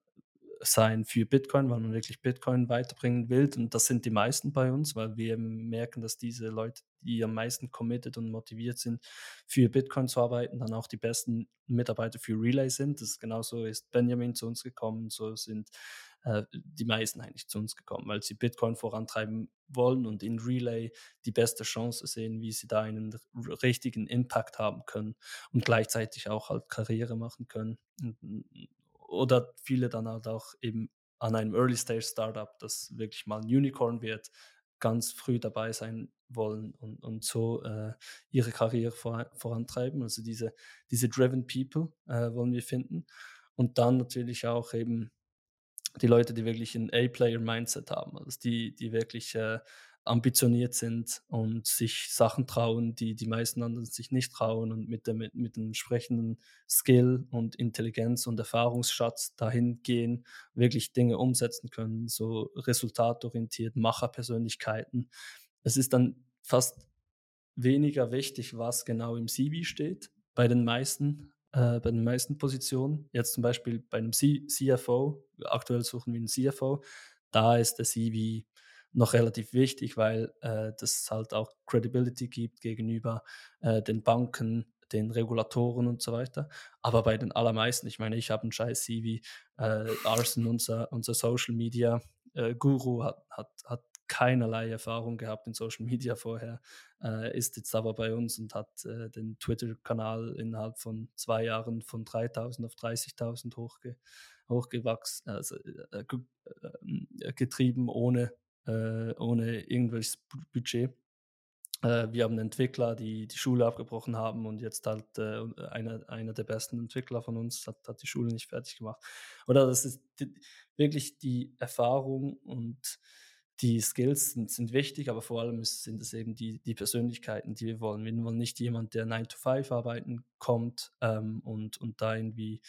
sein für Bitcoin, weil man wirklich Bitcoin weiterbringen will. Und das sind die meisten bei uns, weil wir merken, dass diese Leute, die am meisten committed und motiviert sind, für Bitcoin zu arbeiten, dann auch die besten Mitarbeiter für Relay sind. Das ist genauso ist Benjamin zu uns gekommen, so sind äh, die meisten eigentlich zu uns gekommen, weil sie Bitcoin vorantreiben wollen und in Relay die beste Chance sehen, wie sie da einen richtigen Impact haben können und gleichzeitig auch halt Karriere machen können. Und, oder viele dann halt auch eben an einem Early Stage Startup, das wirklich mal ein Unicorn wird, ganz früh dabei sein wollen und, und so äh, ihre Karriere vor, vorantreiben. Also diese, diese Driven People äh, wollen wir finden. Und dann natürlich auch eben die Leute, die wirklich ein A-Player-Mindset haben, also die, die wirklich äh, ambitioniert sind und sich Sachen trauen, die die meisten anderen sich nicht trauen und mit dem, mit dem entsprechenden Skill und Intelligenz und Erfahrungsschatz dahin gehen, wirklich Dinge umsetzen können, so resultatorientiert, Macherpersönlichkeiten. Es ist dann fast weniger wichtig, was genau im CV steht, bei den meisten, äh, bei den meisten Positionen. Jetzt zum Beispiel bei einem C CFO, aktuell suchen wir einen CFO, da ist der CV noch relativ wichtig, weil äh, das halt auch Credibility gibt gegenüber äh, den Banken, den Regulatoren und so weiter. Aber bei den allermeisten, ich meine, ich habe einen scheiß CV, äh, Arsen, unser, unser Social Media äh, Guru, hat, hat, hat keinerlei Erfahrung gehabt in Social Media vorher, äh, ist jetzt aber bei uns und hat äh, den Twitter-Kanal innerhalb von zwei Jahren von 3000 auf 30.000 hochge hochgewachsen, also äh, äh, getrieben, ohne äh, ohne irgendwelches Budget. Äh, wir haben Entwickler, die die Schule abgebrochen haben und jetzt halt äh, einer, einer der besten Entwickler von uns hat, hat die Schule nicht fertig gemacht. Oder das ist die, wirklich die Erfahrung und die Skills sind, sind wichtig, aber vor allem sind es eben die, die Persönlichkeiten, die wir wollen. Wir wollen nicht jemand, der 9 to 5 arbeiten kommt ähm, und, und da irgendwie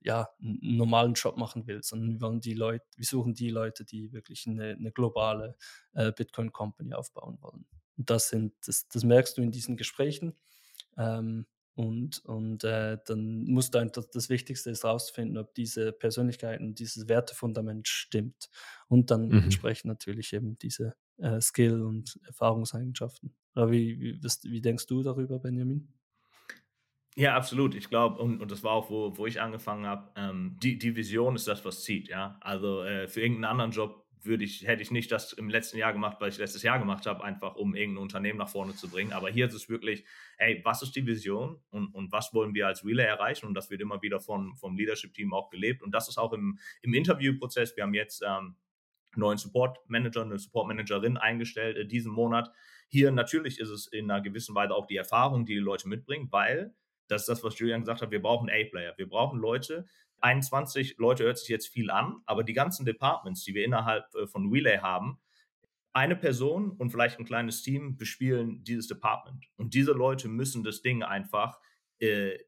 ja, einen normalen Job machen will, sondern wir wollen die Leute, wir suchen die Leute, die wirklich eine, eine globale äh, Bitcoin Company aufbauen wollen. Und das sind, das, das merkst du in diesen Gesprächen. Ähm, und, und äh, dann musst du einfach, das Wichtigste ist herauszufinden, ob diese Persönlichkeiten, dieses Wertefundament stimmt. Und dann mhm. entsprechend natürlich eben diese äh, Skill- und Erfahrungseigenschaften. Oder wie, wie, wie denkst du darüber, Benjamin? Ja, absolut. Ich glaube, und, und das war auch, wo, wo ich angefangen habe, ähm, die, die Vision ist das, was zieht, ja. Also äh, für irgendeinen anderen Job würde ich, hätte ich nicht das im letzten Jahr gemacht, weil ich letztes Jahr gemacht habe, einfach um irgendein Unternehmen nach vorne zu bringen. Aber hier ist es wirklich, hey, was ist die Vision und, und was wollen wir als Relay erreichen? Und das wird immer wieder von, vom Leadership-Team auch gelebt. Und das ist auch im, im Interviewprozess. Wir haben jetzt ähm, neuen Support Manager, eine Support Managerin eingestellt äh, diesen Monat. Hier natürlich ist es in einer gewissen Weise auch die Erfahrung, die die Leute mitbringen, weil das ist das, was Julian gesagt hat. Wir brauchen A-Player. Wir brauchen Leute. 21 Leute hört sich jetzt viel an, aber die ganzen Departments, die wir innerhalb äh, von Relay haben, eine Person und vielleicht ein kleines Team bespielen dieses Department. Und diese Leute müssen das Ding einfach, äh,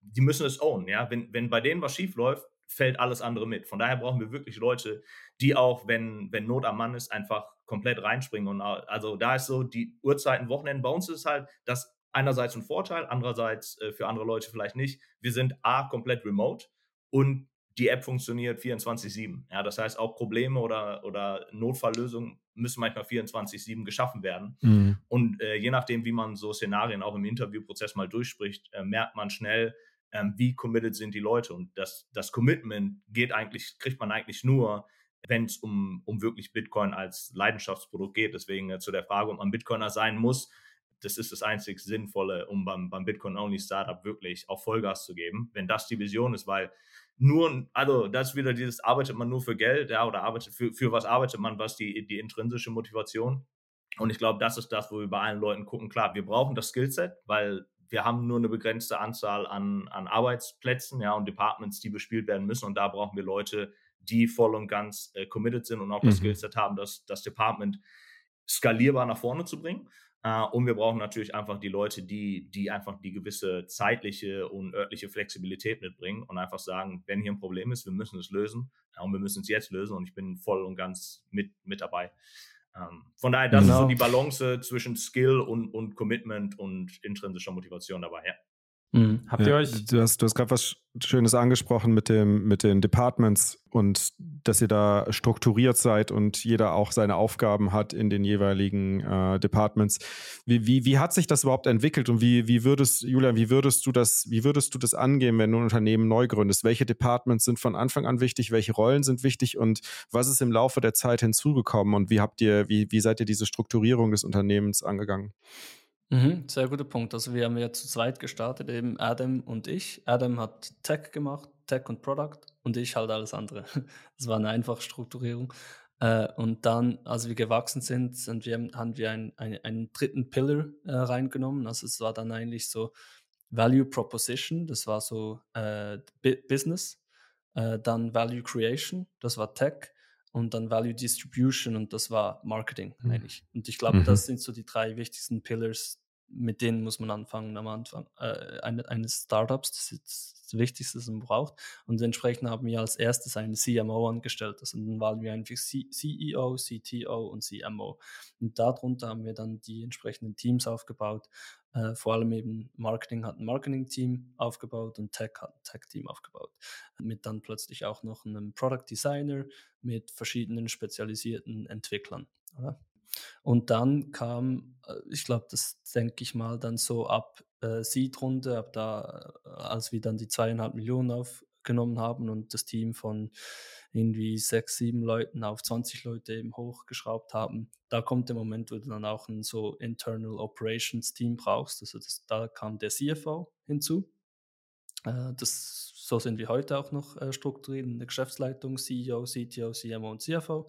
die müssen es ownen. Ja? Wenn, wenn bei denen was schief läuft, fällt alles andere mit. Von daher brauchen wir wirklich Leute, die auch, wenn, wenn Not am Mann ist, einfach komplett reinspringen. Und also da ist so die Uhrzeiten, Wochenenden. Bei uns ist halt, dass einerseits ein Vorteil, andererseits äh, für andere Leute vielleicht nicht. Wir sind A, komplett remote und die App funktioniert 24-7. Ja, das heißt, auch Probleme oder, oder Notfalllösungen müssen manchmal 24-7 geschaffen werden. Mhm. Und äh, je nachdem, wie man so Szenarien auch im Interviewprozess mal durchspricht, äh, merkt man schnell, ähm, wie committed sind die Leute. Und das, das Commitment geht eigentlich, kriegt man eigentlich nur, wenn es um, um wirklich Bitcoin als Leidenschaftsprodukt geht. Deswegen äh, zu der Frage, ob man Bitcoiner sein muss, das ist das einzig Sinnvolle, um beim, beim Bitcoin-Only-Startup wirklich auch Vollgas zu geben, wenn das die Vision ist, weil nur, also das ist wieder dieses, arbeitet man nur für Geld, ja, oder arbeitet, für, für was arbeitet man, was die, die intrinsische Motivation. Und ich glaube, das ist das, wo wir bei allen Leuten gucken, klar, wir brauchen das Skillset, weil wir haben nur eine begrenzte Anzahl an, an Arbeitsplätzen, ja, und Departments, die bespielt werden müssen. Und da brauchen wir Leute, die voll und ganz äh, committed sind und auch das mhm. Skillset haben, das, das Department skalierbar nach vorne zu bringen. Uh, und wir brauchen natürlich einfach die Leute, die, die einfach die gewisse zeitliche und örtliche Flexibilität mitbringen und einfach sagen, wenn hier ein Problem ist, wir müssen es lösen uh, und wir müssen es jetzt lösen und ich bin voll und ganz mit, mit dabei. Ähm, von daher, das genau. ist so die Balance zwischen Skill und, und Commitment und intrinsischer Motivation dabei, ja. Mhm. Habt ihr euch. Du hast, du hast gerade was Schönes angesprochen mit, dem, mit den Departments und dass ihr da strukturiert seid und jeder auch seine Aufgaben hat in den jeweiligen äh, Departments. Wie, wie, wie hat sich das überhaupt entwickelt und wie, wie würdest, Julian, wie würdest du das, wie würdest du das angehen, wenn du ein Unternehmen neu gründest? Welche Departments sind von Anfang an wichtig? Welche Rollen sind wichtig und was ist im Laufe der Zeit hinzugekommen und wie habt ihr, wie, wie seid ihr diese Strukturierung des Unternehmens angegangen? Mhm, sehr guter Punkt. Also wir haben ja zu zweit gestartet, eben Adam und ich. Adam hat Tech gemacht, Tech und Product und ich halt alles andere. Das war eine einfache Strukturierung. Äh, und dann, als wir gewachsen sind, sind wir, haben wir einen, einen, einen dritten Pillar äh, reingenommen. Also es war dann eigentlich so Value Proposition, das war so äh, Business. Äh, dann Value Creation, das war Tech und dann Value Distribution und das war Marketing mhm. eigentlich. Und ich glaube, mhm. das sind so die drei wichtigsten Pillars, mit denen muss man anfangen am Anfang äh, eines Startups. Das ist das Wichtigste, was man braucht. Und entsprechend haben wir als erstes einen CMO angestellt. Also dann waren wir einfach CEO, CTO und CMO. Und darunter haben wir dann die entsprechenden Teams aufgebaut. Äh, vor allem eben Marketing hat ein Marketing-Team aufgebaut und Tech hat ein Tech-Team aufgebaut. Mit dann plötzlich auch noch einem Product Designer mit verschiedenen spezialisierten Entwicklern. Oder? Und dann kam, äh, ich glaube, das denke ich mal dann so ab äh, Seed-Runde, ab da, äh, als wir dann die zweieinhalb Millionen aufgenommen haben und das Team von irgendwie sechs, sieben Leuten auf 20 Leute eben hochgeschraubt haben, da kommt der Moment, wo du dann auch ein so Internal Operations Team brauchst. Also das, da kam der CFO hinzu. Äh, das, so sind wir heute auch noch äh, strukturiert in der Geschäftsleitung, CEO, CTO, CMO und CFO.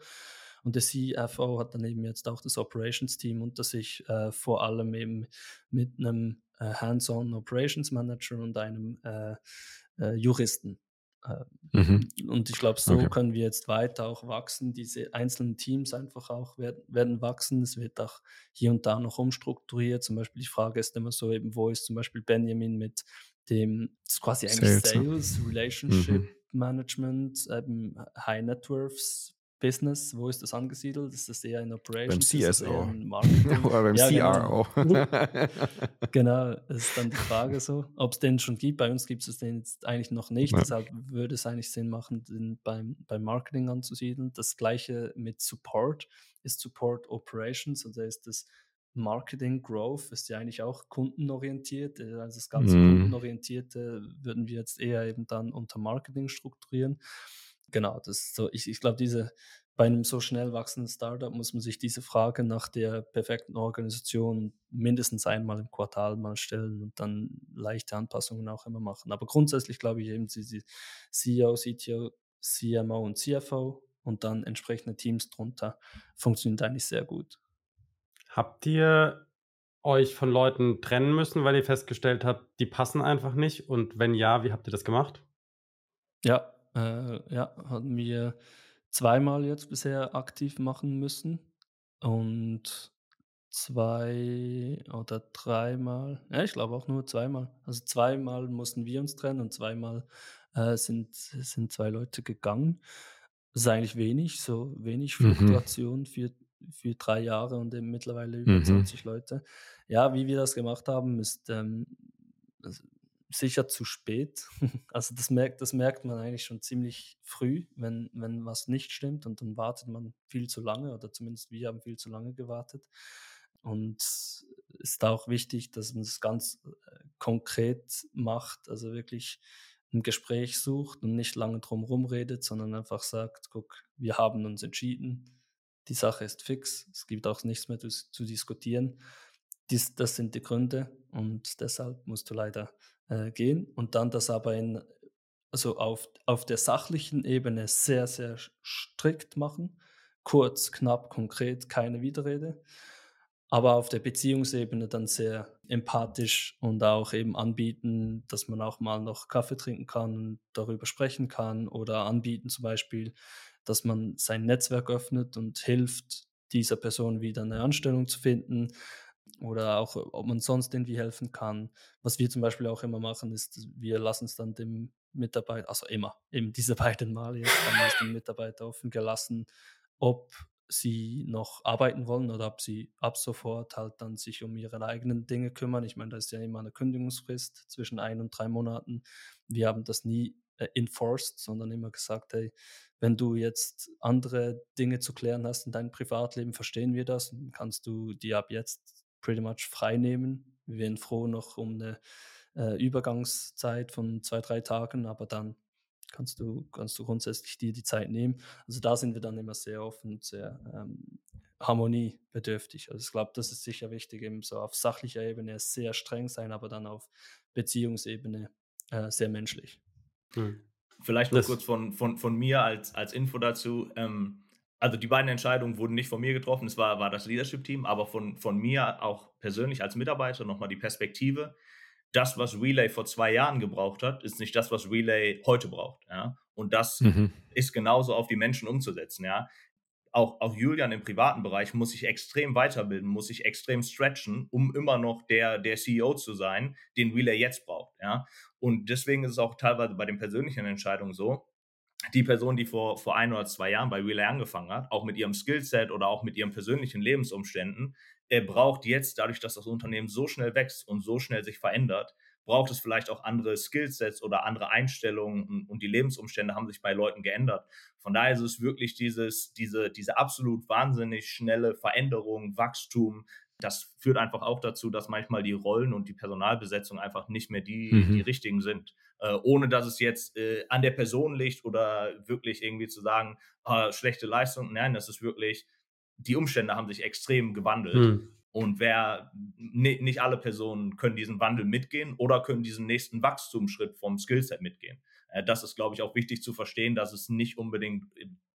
Und der CFO hat dann eben jetzt auch das Operations-Team unter sich, äh, vor allem eben mit einem äh, Hands-on Operations Manager und einem äh, äh Juristen. Äh, mhm. Und ich glaube, so okay. können wir jetzt weiter auch wachsen. Diese einzelnen Teams einfach auch werden, werden wachsen. Es wird auch hier und da noch umstrukturiert. Zum Beispiel die Frage ist immer so eben, wo ist zum Beispiel Benjamin mit dem, das ist quasi eigentlich Sales, ne? Sales Relationship mhm. Management, eben High Networks Business, wo ist das angesiedelt? Ist das eher in Operations? Beim CSO. Oder beim ja, CRO. Genau. genau, das ist dann die Frage so, ob es den schon gibt. Bei uns gibt es den jetzt eigentlich noch nicht, ja. deshalb würde es eigentlich Sinn machen, den beim, beim Marketing anzusiedeln. Das gleiche mit Support ist Support Operations, also ist das Marketing Growth ist ja eigentlich auch kundenorientiert. Also das ganze mm. Kundenorientierte würden wir jetzt eher eben dann unter Marketing strukturieren genau, das so, ich, ich glaube, diese bei einem so schnell wachsenden Startup muss man sich diese Frage nach der perfekten Organisation mindestens einmal im Quartal mal stellen und dann leichte Anpassungen auch immer machen. Aber grundsätzlich glaube ich eben, die CEO, CTO, CMO und CFO und dann entsprechende Teams drunter funktioniert eigentlich sehr gut. Habt ihr euch von Leuten trennen müssen, weil ihr festgestellt habt, die passen einfach nicht? Und wenn ja, wie habt ihr das gemacht? Ja, äh, ja, hatten wir zweimal jetzt bisher aktiv machen müssen und zwei oder dreimal, ja, ich glaube auch nur zweimal. Also zweimal mussten wir uns trennen und zweimal äh, sind, sind zwei Leute gegangen. Das ist eigentlich wenig, so wenig. Fluktuation mhm. für, für drei Jahre und eben mittlerweile über mhm. 20 Leute. Ja, wie wir das gemacht haben, ist ähm, also sicher zu spät. Also das merkt, das merkt man eigentlich schon ziemlich früh, wenn, wenn was nicht stimmt und dann wartet man viel zu lange oder zumindest wir haben viel zu lange gewartet. Und es ist auch wichtig, dass man es ganz äh, konkret macht, also wirklich ein Gespräch sucht und nicht lange drum redet, sondern einfach sagt, guck, wir haben uns entschieden, die Sache ist fix, es gibt auch nichts mehr zu, zu diskutieren. Dies, das sind die Gründe und deshalb musst du leider äh, gehen und dann das aber in, also auf, auf der sachlichen Ebene sehr, sehr strikt machen. Kurz, knapp, konkret, keine Widerrede. Aber auf der Beziehungsebene dann sehr empathisch und auch eben anbieten, dass man auch mal noch Kaffee trinken kann und darüber sprechen kann oder anbieten zum Beispiel, dass man sein Netzwerk öffnet und hilft, dieser Person wieder eine Anstellung zu finden oder auch, ob man sonst irgendwie helfen kann. Was wir zum Beispiel auch immer machen, ist, wir lassen es dann dem Mitarbeiter, also immer, eben diese beiden Male jetzt haben wir es dem Mitarbeiter offen gelassen, ob sie noch arbeiten wollen oder ob sie ab sofort halt dann sich um ihre eigenen Dinge kümmern. Ich meine, da ist ja immer eine Kündigungsfrist zwischen ein und drei Monaten. Wir haben das nie äh, enforced, sondern immer gesagt, hey, wenn du jetzt andere Dinge zu klären hast in deinem Privatleben, verstehen wir das kannst du die ab jetzt pretty much frei nehmen. Wir wären froh noch um eine äh, Übergangszeit von zwei, drei Tagen, aber dann kannst du, kannst du grundsätzlich dir die Zeit nehmen. Also da sind wir dann immer sehr offen, sehr ähm, harmoniebedürftig. Also ich glaube, das ist sicher wichtig, eben so auf sachlicher Ebene sehr streng sein, aber dann auf Beziehungsebene äh, sehr menschlich. Hm. Vielleicht noch das kurz von, von, von mir als, als Info dazu. Ähm, also die beiden Entscheidungen wurden nicht von mir getroffen, es war, war das Leadership-Team, aber von, von mir auch persönlich als Mitarbeiter nochmal die Perspektive das, was Relay vor zwei Jahren gebraucht hat, ist nicht das, was Relay heute braucht. Ja? Und das mhm. ist genauso auf die Menschen umzusetzen. Ja? Auch, auch Julian im privaten Bereich muss sich extrem weiterbilden, muss sich extrem stretchen, um immer noch der, der CEO zu sein, den Relay jetzt braucht. Ja? Und deswegen ist es auch teilweise bei den persönlichen Entscheidungen so, die Person, die vor, vor ein oder zwei Jahren bei Relay angefangen hat, auch mit ihrem Skillset oder auch mit ihren persönlichen Lebensumständen, er braucht jetzt, dadurch, dass das Unternehmen so schnell wächst und so schnell sich verändert, braucht es vielleicht auch andere Skillsets oder andere Einstellungen und, und, die Lebensumstände haben sich bei Leuten geändert. Von daher ist es wirklich dieses, diese, diese absolut wahnsinnig schnelle Veränderung, Wachstum. Das führt einfach auch dazu, dass manchmal die Rollen und die Personalbesetzung einfach nicht mehr die, mhm. die richtigen sind. Äh, ohne dass es jetzt äh, an der Person liegt oder wirklich irgendwie zu sagen, äh, schlechte Leistung. Nein, das ist wirklich, die Umstände haben sich extrem gewandelt. Hm. Und wer nicht alle Personen können diesen Wandel mitgehen oder können diesen nächsten Wachstumsschritt vom Skillset mitgehen. Äh, das ist, glaube ich, auch wichtig zu verstehen, dass es nicht unbedingt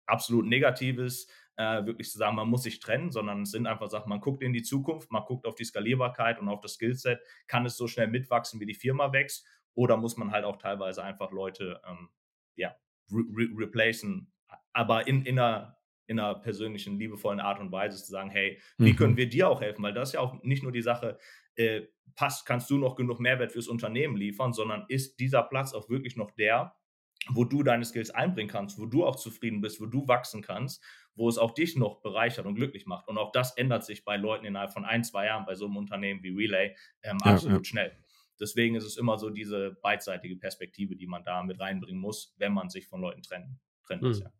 absolut negativ ist, äh, wirklich zu sagen, man muss sich trennen, sondern es sind einfach Sachen, man guckt in die Zukunft, man guckt auf die Skalierbarkeit und auf das Skillset, kann es so schnell mitwachsen, wie die Firma wächst, oder muss man halt auch teilweise einfach Leute ähm, ja, re re replacen, aber in, in einer in einer persönlichen, liebevollen Art und Weise zu sagen, hey, wie mhm. können wir dir auch helfen? Weil das ist ja auch nicht nur die Sache, äh, passt, kannst du noch genug Mehrwert fürs Unternehmen liefern, sondern ist dieser Platz auch wirklich noch der, wo du deine Skills einbringen kannst, wo du auch zufrieden bist, wo du wachsen kannst, wo es auch dich noch bereichert und glücklich macht. Und auch das ändert sich bei Leuten innerhalb von ein, zwei Jahren bei so einem Unternehmen wie Relay ähm, ja, absolut ja. schnell. Deswegen ist es immer so diese beidseitige Perspektive, die man da mit reinbringen muss, wenn man sich von Leuten trennen, trennen muss. Mhm. Ja.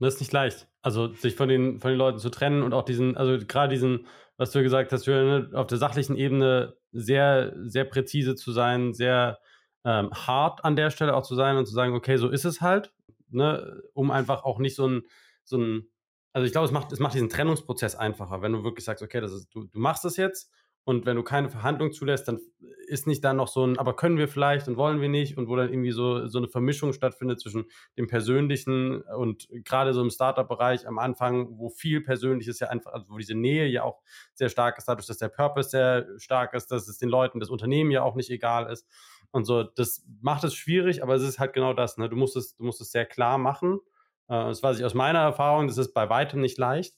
Das ist nicht leicht. Also sich von den, von den Leuten zu trennen und auch diesen, also gerade diesen, was du gesagt hast, auf der sachlichen Ebene sehr, sehr präzise zu sein, sehr ähm, hart an der Stelle auch zu sein und zu sagen, okay, so ist es halt, ne, um einfach auch nicht so ein, so ein, also ich glaube, es macht, es macht diesen Trennungsprozess einfacher, wenn du wirklich sagst, okay, das ist, du, du machst es jetzt und wenn du keine Verhandlung zulässt, dann ist nicht da noch so ein, aber können wir vielleicht und wollen wir nicht und wo dann irgendwie so, so eine Vermischung stattfindet zwischen dem Persönlichen und gerade so im Startup-Bereich am Anfang, wo viel Persönliches ja einfach, also wo diese Nähe ja auch sehr stark ist, dadurch, dass der Purpose sehr stark ist, dass es den Leuten, das Unternehmen ja auch nicht egal ist. Und so, das macht es schwierig, aber es ist halt genau das. Ne? Du, musst es, du musst es sehr klar machen. Äh, das weiß ich aus meiner Erfahrung, das ist bei weitem nicht leicht.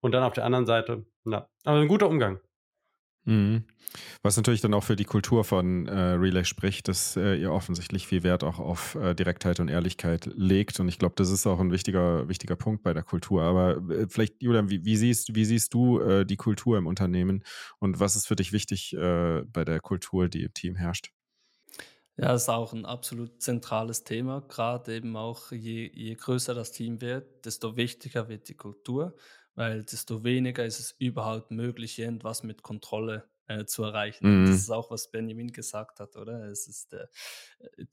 Und dann auf der anderen Seite, ja, aber ein guter Umgang. Mhm. Was natürlich dann auch für die Kultur von äh, Relay spricht, dass äh, ihr offensichtlich viel Wert auch auf äh, Direktheit und Ehrlichkeit legt. Und ich glaube, das ist auch ein wichtiger, wichtiger Punkt bei der Kultur. Aber äh, vielleicht, Julian, wie, wie, siehst, wie siehst du äh, die Kultur im Unternehmen und was ist für dich wichtig äh, bei der Kultur, die im Team herrscht? Ja, das ist auch ein absolut zentrales Thema. Gerade eben auch, je, je größer das Team wird, desto wichtiger wird die Kultur weil desto weniger ist es überhaupt möglich, irgendwas mit Kontrolle äh, zu erreichen. Mhm. Das ist auch, was Benjamin gesagt hat, oder? Es ist, äh,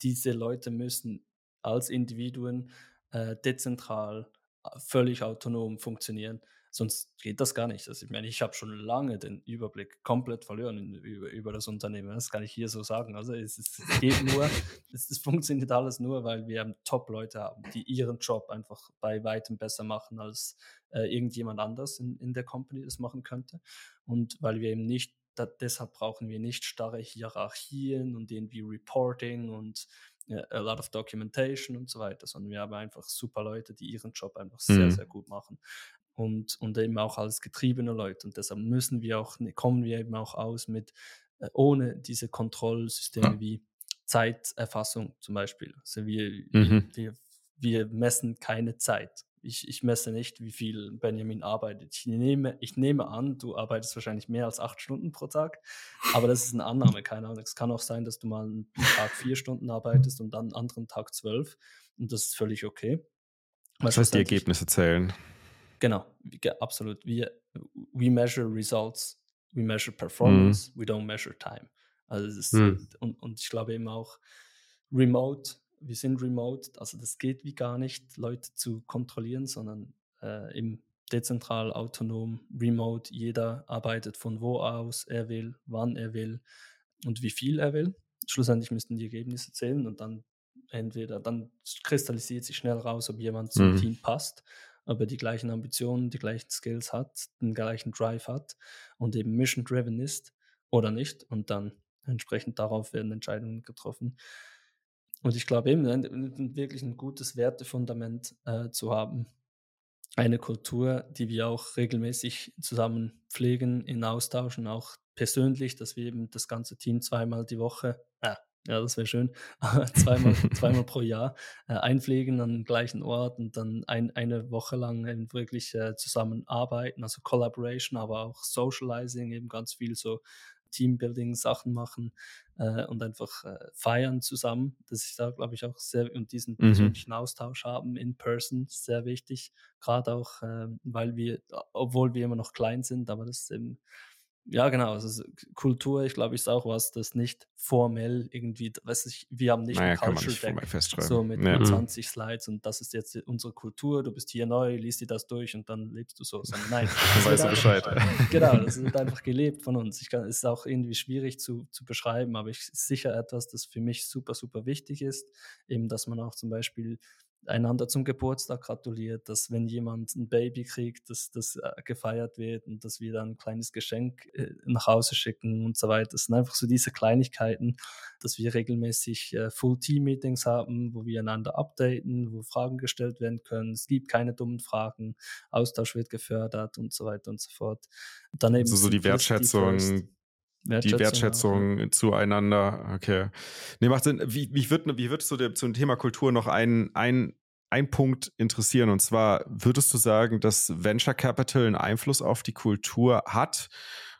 diese Leute müssen als Individuen äh, dezentral, äh, völlig autonom funktionieren. Sonst geht das gar nicht. Also ich meine, ich habe schon lange den Überblick komplett verloren in, über, über das Unternehmen. Das kann ich hier so sagen. Also es, es geht nur, es, es, funktioniert alles nur, weil wir Top-Leute haben, die ihren Job einfach bei weitem besser machen, als äh, irgendjemand anders in, in der Company das machen könnte. Und weil wir eben nicht da, deshalb brauchen wir nicht starre Hierarchien und irgendwie Reporting und ja, a lot of documentation und so weiter, sondern wir haben einfach super Leute, die ihren Job einfach sehr, mhm. sehr gut machen und, und eben auch als getriebene Leute. Und deshalb müssen wir auch, ne, kommen wir eben auch aus mit, äh, ohne diese Kontrollsysteme wie Zeiterfassung zum Beispiel. Also wir, mhm. wir, wir messen keine Zeit. Ich, ich messe nicht, wie viel Benjamin arbeitet. Ich nehme, ich nehme an, du arbeitest wahrscheinlich mehr als acht Stunden pro Tag, aber das ist eine Annahme, keine Ahnung. Es kann auch sein, dass du mal einen Tag vier Stunden arbeitest und dann einen anderen Tag zwölf und das ist völlig okay. Das heißt, die Ergebnisse zählen. Genau, absolut. Wir, we measure results, we measure performance, mhm. we don't measure time. Also ist, mhm. und, und ich glaube eben auch remote, wir sind remote, also das geht wie gar nicht, Leute zu kontrollieren, sondern äh, im dezentral, autonom, remote, jeder arbeitet von wo aus er will, wann er will und wie viel er will. Schlussendlich müssten die Ergebnisse zählen und dann entweder, dann kristallisiert sich schnell raus, ob jemand zum mhm. Team passt ob er die gleichen Ambitionen, die gleichen Skills hat, den gleichen Drive hat und eben mission-driven ist oder nicht. Und dann entsprechend darauf werden Entscheidungen getroffen. Und ich glaube eben, wirklich ein gutes Wertefundament äh, zu haben. Eine Kultur, die wir auch regelmäßig zusammen pflegen, in austauschen, auch persönlich, dass wir eben das ganze Team zweimal die Woche, äh, ja, das wäre schön. zweimal, zweimal pro Jahr äh, einpflegen an den gleichen Ort und dann ein, eine Woche lang eben wirklich äh, zusammenarbeiten, also Collaboration, aber auch Socializing, eben ganz viel so Teambuilding-Sachen machen äh, und einfach äh, feiern zusammen. Das ist da, glaube ich, auch sehr und diesen mhm. persönlichen Austausch haben in person, sehr wichtig. Gerade auch, äh, weil wir, obwohl wir immer noch klein sind, aber das ist eben ja, genau. Also Kultur, ich glaube, ist auch was, das nicht formell irgendwie, weiß ich, wir haben nicht naja, ein Culture Deck so mit, ja. mit 20 Slides und das ist jetzt unsere Kultur, du bist hier neu, liest dir das durch und dann lebst du so. Sondern nein, weißt du Bescheid. genau, das wird einfach gelebt von uns. Ich kann, es ist auch irgendwie schwierig zu, zu beschreiben, aber es ist sicher etwas, das für mich super, super wichtig ist. Eben, dass man auch zum Beispiel einander zum Geburtstag gratuliert, dass wenn jemand ein Baby kriegt, dass das äh, gefeiert wird und dass wir dann ein kleines Geschenk äh, nach Hause schicken und so weiter. Das sind einfach so diese Kleinigkeiten, dass wir regelmäßig äh, Full-Team-Meetings haben, wo wir einander updaten, wo Fragen gestellt werden können. Es gibt keine dummen Fragen, Austausch wird gefördert und so weiter und so fort. Und dann eben also so die Wertschätzung, Wertschätzung die Wertschätzung ja. zueinander. Okay. Nee, macht Sinn. Wie, wie, wird, wie würdest du dir zum Thema Kultur noch ein, ein, ein Punkt interessieren? Und zwar, würdest du sagen, dass Venture Capital einen Einfluss auf die Kultur hat?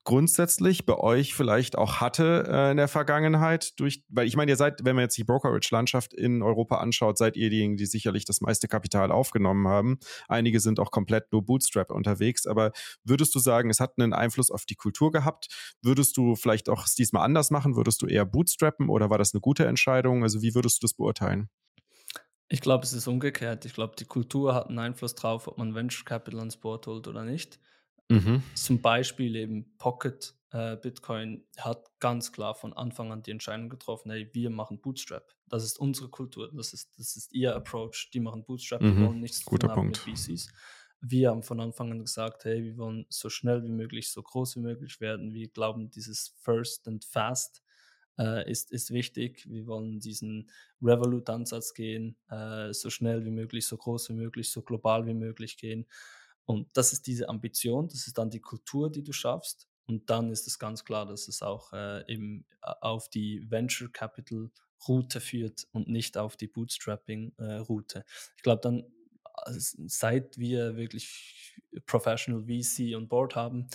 Grundsätzlich bei euch vielleicht auch hatte äh, in der Vergangenheit durch, weil ich meine, ihr seid, wenn man jetzt die Brokerage-Landschaft in Europa anschaut, seid ihr diejenigen, die sicherlich das meiste Kapital aufgenommen haben. Einige sind auch komplett nur Bootstrap unterwegs, aber würdest du sagen, es hat einen Einfluss auf die Kultur gehabt? Würdest du vielleicht auch es diesmal anders machen? Würdest du eher bootstrappen oder war das eine gute Entscheidung? Also wie würdest du das beurteilen? Ich glaube, es ist umgekehrt. Ich glaube, die Kultur hat einen Einfluss darauf, ob man Venture Capital ans Board holt oder nicht. Mhm. Zum Beispiel eben Pocket äh, Bitcoin hat ganz klar von Anfang an die Entscheidung getroffen, hey, wir machen Bootstrap. Das ist unsere Kultur, das ist, das ist ihr Approach. Die machen Bootstrap, mhm. wir wollen nichts Guter zu tun Punkt. mit VCs. Wir haben von Anfang an gesagt, hey, wir wollen so schnell wie möglich, so groß wie möglich werden. Wir glauben, dieses First and Fast äh, ist, ist wichtig. Wir wollen diesen Revolut-Ansatz gehen, äh, so schnell wie möglich, so groß wie möglich, so global wie möglich gehen. Und das ist diese Ambition, das ist dann die Kultur, die du schaffst. Und dann ist es ganz klar, dass es auch äh, eben äh, auf die Venture Capital Route führt und nicht auf die Bootstrapping äh, Route. Ich glaube dann, seit wir wirklich Professional VC on Board haben,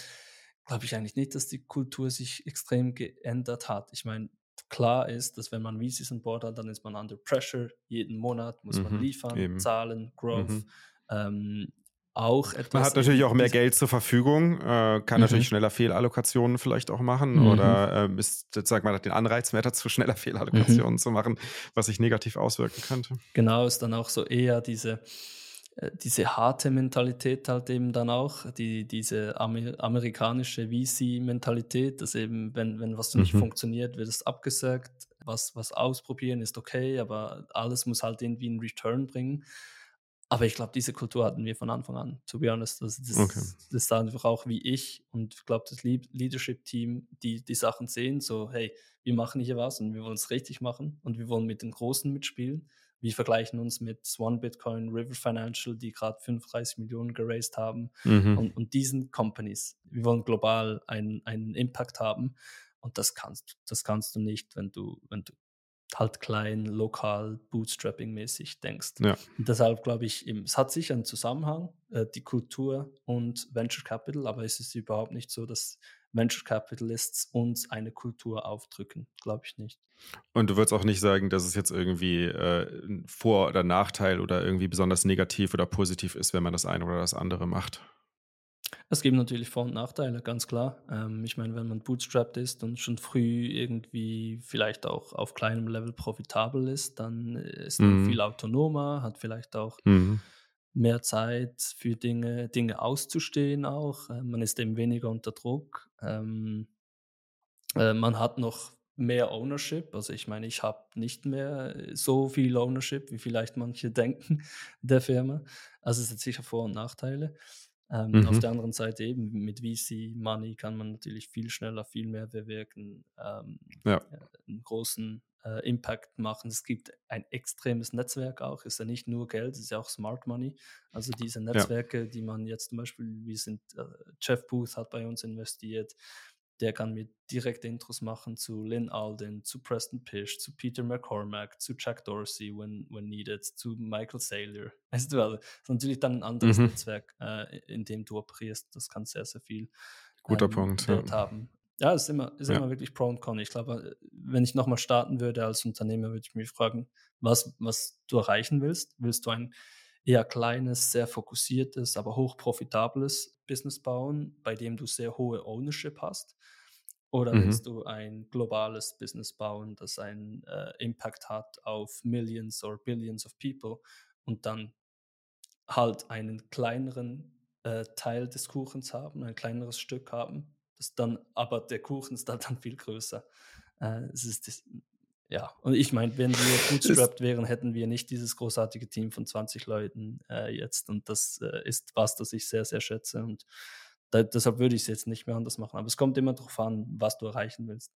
glaube ich eigentlich nicht, dass die Kultur sich extrem geändert hat. Ich meine, klar ist, dass wenn man VCs on Board hat, dann ist man under pressure. Jeden Monat muss mhm, man liefern, eben. zahlen, Growth. Mhm. Ähm, auch etwas. Man hat natürlich auch mehr Geld zur Verfügung, äh, kann mhm. natürlich schneller Fehlallokationen vielleicht auch machen mhm. oder äh, ist, sag mal, den Anreiz mehr dazu, schneller Fehlallokationen mhm. zu machen, was sich negativ auswirken könnte. Genau, ist dann auch so eher diese, äh, diese harte Mentalität halt eben dann auch, die, diese Amer amerikanische VC-Mentalität, dass eben, wenn, wenn was nicht mhm. funktioniert, wird es abgesagt, was, was ausprobieren ist okay, aber alles muss halt irgendwie einen Return bringen. Aber ich glaube, diese Kultur hatten wir von Anfang an, to be honest. Also das, okay. das ist einfach auch wie ich und ich glaube, das Leadership-Team, die die Sachen sehen, so, hey, wir machen hier was und wir wollen es richtig machen und wir wollen mit den Großen mitspielen. Wir vergleichen uns mit Swan Bitcoin, River Financial, die gerade 35 Millionen geraced haben mhm. und, und diesen Companies. Wir wollen global einen, einen Impact haben und das kannst, das kannst du nicht, wenn du, wenn du halt klein, lokal, Bootstrapping-mäßig denkst. Ja. Und deshalb glaube ich, es hat sicher einen Zusammenhang, äh, die Kultur und Venture Capital, aber es ist überhaupt nicht so, dass Venture Capitalists uns eine Kultur aufdrücken. Glaube ich nicht. Und du würdest auch nicht sagen, dass es jetzt irgendwie äh, ein Vor- oder Nachteil oder irgendwie besonders negativ oder positiv ist, wenn man das eine oder das andere macht. Es gibt natürlich Vor- und Nachteile, ganz klar. Ähm, ich meine, wenn man bootstrapped ist und schon früh irgendwie vielleicht auch auf kleinem Level profitabel ist, dann ist man Mhm. viel autonomer, hat vielleicht auch Mhm. mehr Zeit für Dinge, Dinge auszustehen auch. Äh, man ist eben weniger unter Druck. Ähm, äh, man hat noch mehr Ownership. Also ich meine, ich habe nicht mehr so viel Ownership, wie vielleicht manche denken der Firma. Also es hat sicher Vor- und Nachteile. Ähm, Auf Mhm. der anderen Seite eben mit VC Money kann man natürlich viel schneller, viel mehr bewirken, ähm, Ja. äh, einen großen äh, Impact machen. Es gibt ein extremes Netzwerk auch, ist ja nicht nur Geld, es ist ja auch Smart Money. Also diese Netzwerke, die man jetzt zum Beispiel, wir sind, äh, Jeff Booth hat bei uns investiert, der kann mir direkte Intros machen zu Lynn Alden, zu Preston Pish, zu Peter McCormack, zu Jack Dorsey, when, when needed, zu Michael Saylor. Weißt du, also, das ist natürlich dann ein anderes Mhm. Netzwerk, äh, in dem du operierst. Das kann sehr, sehr viel Guter ähm, Punkt. Wert Ja. haben. Ja, es ist immer, ist Ja. immer wirklich Pro und Con. Ich glaube, äh, wenn ich nochmal starten würde als Unternehmer, würde ich mich fragen, was, was du erreichen willst. Willst du ein eher kleines, sehr fokussiertes, aber hochprofitables Business bauen, bei dem du sehr hohe Ownership hast? Oder Mhm. willst du ein globales Business bauen, das einen äh, Impact hat auf Millions or Billions of People und dann halt einen kleineren äh, Teil des Kuchens haben, ein kleineres Stück haben, das dann, aber der Kuchen ist dann, dann viel größer. Äh, es ist ja, und ich meine, wenn wir bootstrapped wären, hätten wir nicht dieses großartige Team von 20 Leuten äh, jetzt. Und das äh, ist was, das ich sehr, sehr schätze. Und da, deshalb würde ich es jetzt nicht mehr anders machen. Aber es kommt immer darauf an, was du erreichen willst.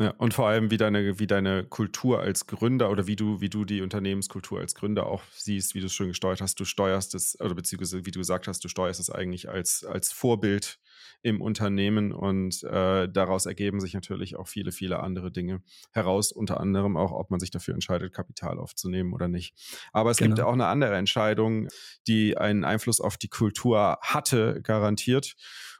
Ja, und vor allem, wie deine, wie deine Kultur als Gründer oder wie du, wie du die Unternehmenskultur als Gründer auch siehst, wie du es schon gesteuert hast. Du steuerst es, oder beziehungsweise wie du gesagt hast, du steuerst es eigentlich als, als Vorbild im Unternehmen und äh, daraus ergeben sich natürlich auch viele, viele andere Dinge heraus, unter anderem auch, ob man sich dafür entscheidet, Kapital aufzunehmen oder nicht. Aber es gibt Genau. ja auch eine andere Entscheidung, die einen Einfluss auf die Kultur hatte, garantiert.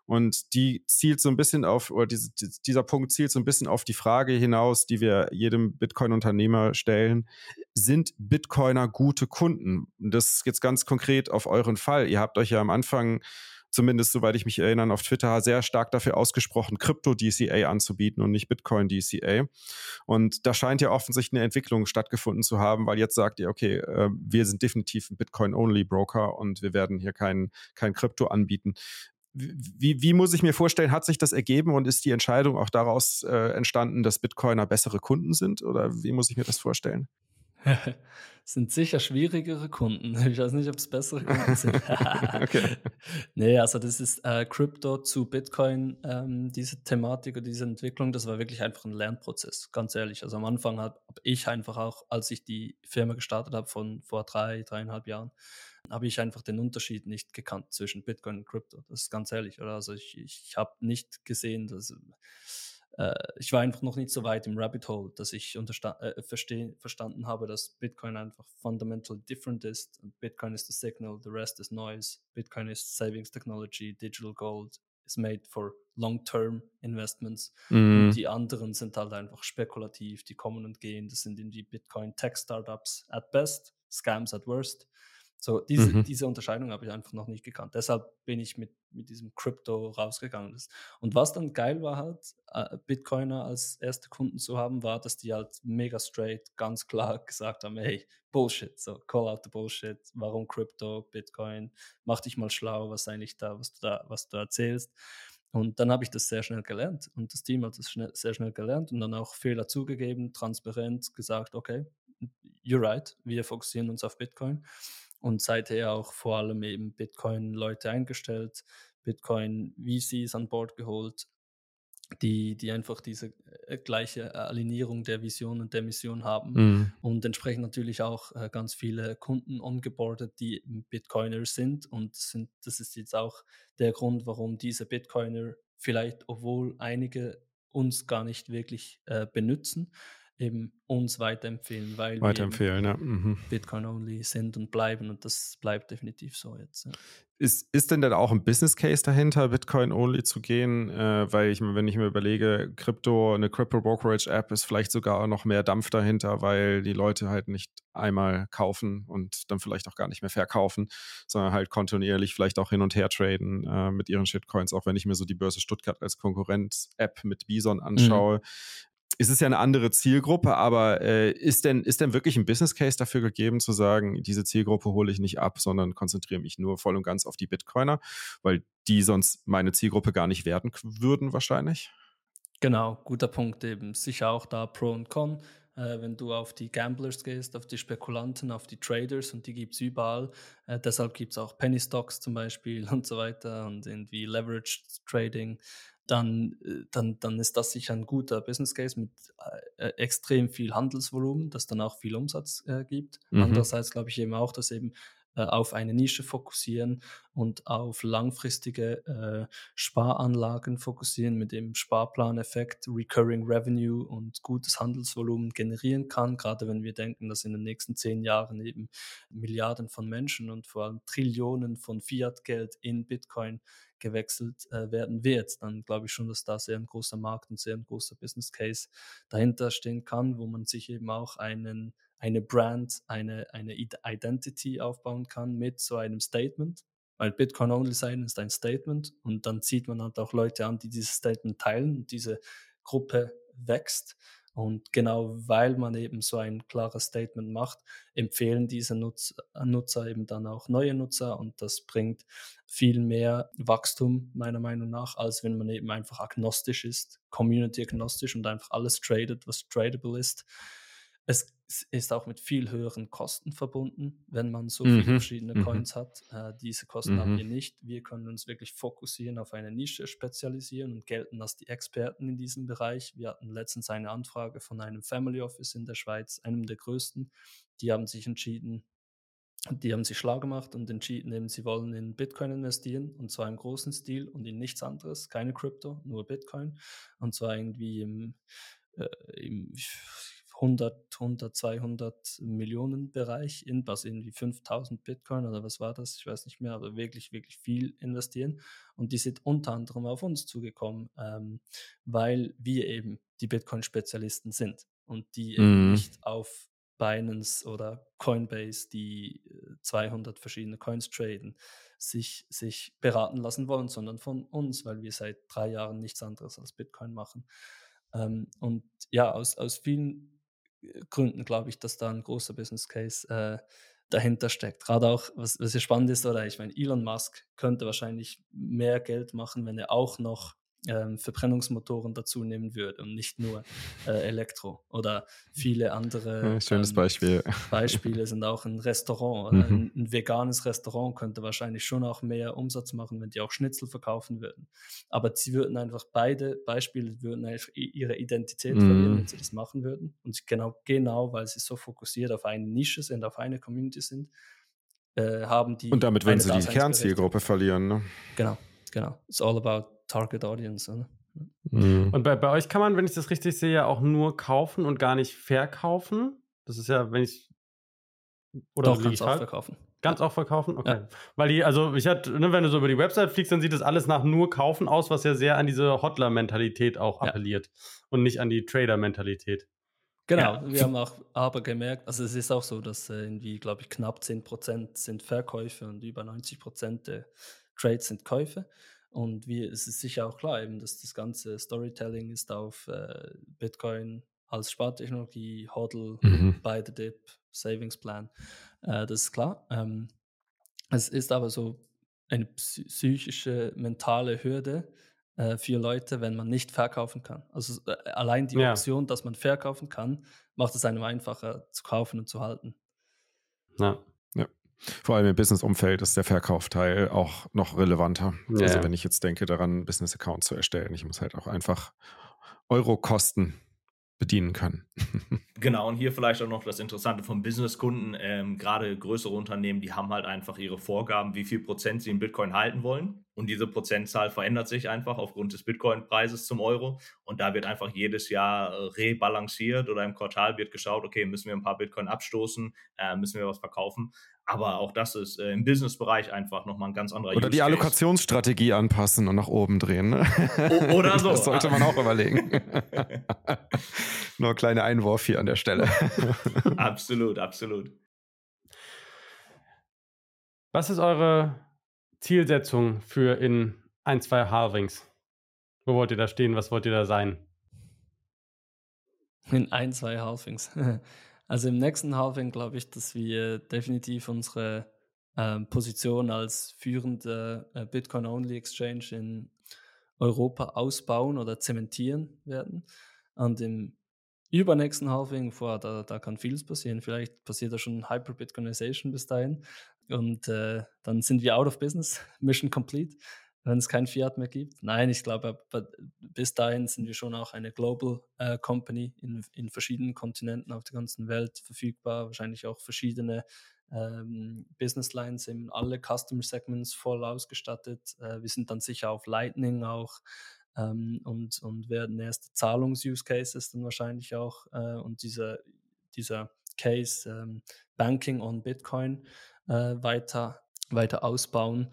Und die zielt so ein bisschen auf, oder diese, dieser Punkt zielt so ein bisschen auf die Frage hinaus, die wir jedem Bitcoin-Unternehmer stellen. Sind Bitcoiner gute Kunden? Und Das jetzt ganz konkret auf euren Fall. Ihr habt euch ja am Anfang, zumindest soweit ich mich erinnere, auf Twitter sehr stark dafür ausgesprochen, Krypto-DCA anzubieten und nicht Bitcoin-DCA. Und da scheint ja offensichtlich eine Entwicklung stattgefunden zu haben, weil jetzt sagt ihr, okay, äh, wir sind definitiv ein Bitcoin-Only-Broker und wir werden hier kein, kein Krypto anbieten wie, wie muss ich mir vorstellen, hat sich das ergeben und ist die Entscheidung auch daraus äh, entstanden, dass Bitcoiner bessere Kunden sind? Oder wie muss ich mir das vorstellen? sind sicher schwierigere Kunden. Ich weiß nicht, ob es bessere Kunden sind. okay. Nee, also das ist äh, Crypto zu Bitcoin, ähm, diese Thematik oder diese Entwicklung, das war wirklich einfach ein Lernprozess, ganz ehrlich. Also am Anfang habe hab ich einfach auch, als ich die Firma gestartet habe von vor drei, dreieinhalb Jahren, habe ich einfach den Unterschied nicht gekannt zwischen Bitcoin und Crypto. Das ist ganz ehrlich, oder? Also ich, ich habe nicht gesehen, dass äh, ich war einfach noch nicht so weit im Rabbit Hole, dass ich äh, versteh, verstanden habe, dass Bitcoin einfach fundamental different ist. Bitcoin ist the signal, the rest is noise. Bitcoin ist savings technology, digital gold is made for long-term investments. Mhm. Die anderen sind halt einfach spekulativ, die kommen und gehen. Das sind irgendwie Bitcoin Tech Startups at best, Scams at worst. So, diese, Mhm. diese Unterscheidung habe ich einfach noch nicht gekannt. Deshalb bin ich mit, mit diesem Crypto rausgegangen. Und was dann geil war halt, äh, Bitcoiner als erste Kunden zu haben, war, dass die halt mega straight, ganz klar gesagt haben, hey, Bullshit, so, call out the Bullshit, warum Crypto, Bitcoin, mach dich mal schlau, was eigentlich da, was du da, was du erzählst. Und dann habe ich das sehr schnell gelernt und das Team hat das schnell, sehr schnell gelernt und dann auch Fehler zugegeben, transparent gesagt, okay, you're right, wir fokussieren uns auf Bitcoin und seither auch vor allem eben Bitcoin-Leute eingestellt, Bitcoin-VCs an Bord geholt, die, die einfach diese äh, gleiche Alignierung der Vision und der Mission haben Mhm. und entsprechend natürlich auch äh, ganz viele Kunden ongeboardet, die Bitcoiner sind und sind, das ist jetzt auch der Grund, warum diese Bitcoiner vielleicht, obwohl einige uns gar nicht wirklich äh, benutzen, eben uns weiterempfehlen, weil weiterempfehlen, wir ja. Mhm. Bitcoin-only sind und bleiben und das bleibt definitiv so jetzt. Ja. Ist, ist denn dann auch ein Business Case dahinter, Bitcoin-only zu gehen? Äh, weil ich, wenn ich mir überlege, Krypto, eine Crypto Brokerage App ist vielleicht sogar noch mehr Dampf dahinter, weil die Leute halt nicht einmal kaufen und dann vielleicht auch gar nicht mehr verkaufen, sondern halt kontinuierlich vielleicht auch hin und her traden äh, mit ihren Shitcoins. Auch wenn ich mir so die Börse Stuttgart als Konkurrenz-App mit Bison mhm. anschaue, es ist ja eine andere Zielgruppe, aber äh, ist, denn, ist denn wirklich ein Business Case dafür gegeben, zu sagen, diese Zielgruppe hole ich nicht ab, sondern konzentriere mich nur voll und ganz auf die Bitcoiner, weil die sonst meine Zielgruppe gar nicht werden würden wahrscheinlich? Genau, guter Punkt eben. Sicher auch da Pro und Con. Äh, wenn du auf die Gamblers gehst, auf die Spekulanten, auf die Traders und die gibt es überall. Äh, deshalb gibt es auch Penny Stocks zum Beispiel und so weiter und irgendwie Leveraged Trading dann, äh, dann, dann ist das sicher ein guter Business Case mit äh, extrem viel Handelsvolumen, das dann auch viel Umsatz äh, gibt. Mhm. Andererseits glaube ich eben auch, dass eben äh, auf eine Nische fokussieren und auf langfristige äh, Sparanlagen fokussieren, mit dem Sparplaneffekt Recurring Revenue und gutes Handelsvolumen generieren kann, gerade wenn wir denken, dass in den nächsten zehn Jahren eben Milliarden von Menschen und vor allem Trillionen von Fiat-Geld in Bitcoin gewechselt äh, werden wird, dann glaube ich schon, dass da sehr ein großer Markt und sehr ein großer Business Case dahinter stehen kann, wo man sich eben auch einen, eine Brand, eine, eine Identity aufbauen kann mit so einem Statement. Weil Bitcoin Only sein ist ein Statement und dann zieht man halt auch Leute an, die dieses Statement teilen und diese Gruppe wächst. Und genau weil man eben so ein klares Statement macht, empfehlen diese Nutz Nutzer eben dann auch neue Nutzer und das bringt viel mehr Wachstum meiner Meinung nach, als wenn man eben einfach agnostisch ist, community agnostisch und einfach alles tradet, was tradable ist. Es ist auch mit viel höheren Kosten verbunden, wenn man so viele mhm. verschiedene mhm. Coins hat. Äh, diese Kosten mhm. haben wir nicht. Wir können uns wirklich fokussieren, auf eine Nische spezialisieren und gelten als die Experten in diesem Bereich. Wir hatten letztens eine Anfrage von einem Family Office in der Schweiz, einem der größten. Die haben sich entschieden, die haben sich schlau gemacht und entschieden, eben, sie wollen in Bitcoin investieren und zwar im großen Stil und in nichts anderes, keine Krypto, nur Bitcoin und zwar irgendwie im, äh, im 100, 100, 200 Millionen Bereich in, was irgendwie 5000 Bitcoin oder was war das? Ich weiß nicht mehr, aber wirklich, wirklich viel investieren. Und die sind unter anderem auf uns zugekommen, ähm, weil wir eben die Bitcoin-Spezialisten sind und die mhm. eben nicht auf Binance oder Coinbase, die 200 äh, verschiedene Coins traden, sich, sich beraten lassen wollen, sondern von uns, weil wir seit drei Jahren nichts anderes als Bitcoin machen. Ähm, und ja, aus, aus vielen Gründen glaube ich, dass da ein großer Business Case äh, dahinter steckt. Gerade auch, was, was ja spannend ist, oder ich meine, Elon Musk könnte wahrscheinlich mehr Geld machen, wenn er auch noch ähm, Verbrennungsmotoren dazu nehmen würde und nicht nur äh, Elektro oder viele andere. Ja, schönes ähm, Beispiel. Beispiele sind auch ein Restaurant. Mhm. Ein, ein, veganes Restaurant könnte wahrscheinlich schon auch mehr Umsatz machen, wenn die auch Schnitzel verkaufen würden. Aber sie würden einfach beide Beispiele würden einfach ihre Identität mhm. verlieren, wenn sie das machen würden. Und genau, genau, weil sie so fokussiert auf eine Nische sind, auf eine Community sind, äh, haben die. Und damit würden sie die Kernzielgruppe verlieren. Ne? Genau, genau. It's all about Target Audience. Oder? Mhm. Und bei, bei euch kann man, wenn ich das richtig sehe, auch nur kaufen und gar nicht verkaufen. Das ist ja, wenn ich. Oder Doch, kannst du auch verkaufen. Ganz auch verkaufen? Okay. Ja. Weil die, also ich hatte, ne, wenn du so über die Website fliegst, dann sieht das alles nach nur kaufen aus, was ja sehr an diese Hodler-Mentalität auch ja. appelliert und nicht an die Trader-Mentalität. Genau, ja. wir haben auch aber gemerkt, also es ist auch so, dass äh, irgendwie, glaube ich, knapp 10% sind Verkäufe und über 90% der Trades sind Käufe. Und wie, es ist sicher auch klar, eben, dass das ganze Storytelling ist auf äh, Bitcoin als Spartechnologie, HODL, mhm. Buy the Dip, Savings Plan. Äh, das ist klar. Ähm, es ist aber so eine psychische, mentale Hürde äh, für Leute, wenn man nicht verkaufen kann. Also äh, allein die ja. Option, dass man verkaufen kann, macht es einem einfacher zu kaufen und zu halten. Ja. Vor allem im Business-Umfeld ist der Verkaufteil auch noch relevanter. Ja. Also wenn ich jetzt denke daran, Business-Account zu erstellen, ich muss halt auch einfach Euro kosten bedienen können. genau, und hier vielleicht auch noch das Interessante vom Businesskunden. Ähm, Gerade größere Unternehmen, die haben halt einfach ihre Vorgaben, wie viel Prozent sie in Bitcoin halten wollen. Und diese Prozentzahl verändert sich einfach aufgrund des Bitcoin-Preises zum Euro. Und da wird einfach jedes Jahr äh, rebalanciert oder im Quartal wird geschaut, okay, müssen wir ein paar Bitcoin abstoßen, äh, müssen wir was verkaufen. Aber auch das ist äh, im Business-Bereich einfach nochmal ein ganz anderer Oder Use die Allokationsstrategie anpassen und nach oben drehen. Ne? O oder so. Das sollte man auch überlegen. Nur ein kleiner Einwurf hier an der Stelle. absolut, absolut. Was ist eure Zielsetzung für in ein, zwei Halvings? Wo wollt ihr da stehen? Was wollt ihr da sein? In ein, zwei Halvings. Also im nächsten Halving glaube ich, dass wir definitiv unsere äh, Position als führende äh, Bitcoin-Only-Exchange in Europa ausbauen oder zementieren werden. Und im übernächsten Halving, vor, da, da kann vieles passieren. Vielleicht passiert da schon Hyper-Bitcoinization bis dahin. Und äh, dann sind wir out of business, Mission complete wenn es kein Fiat mehr gibt. Nein, ich glaube, bis dahin sind wir schon auch eine Global äh, Company in, in verschiedenen Kontinenten auf der ganzen Welt verfügbar, wahrscheinlich auch verschiedene ähm, Business Lines, eben alle Customer Segments voll ausgestattet. Äh, wir sind dann sicher auf Lightning auch ähm, und, und werden erste Zahlungs-Use Cases dann wahrscheinlich auch äh, und dieser, dieser Case ähm, Banking on Bitcoin äh, weiter, weiter ausbauen.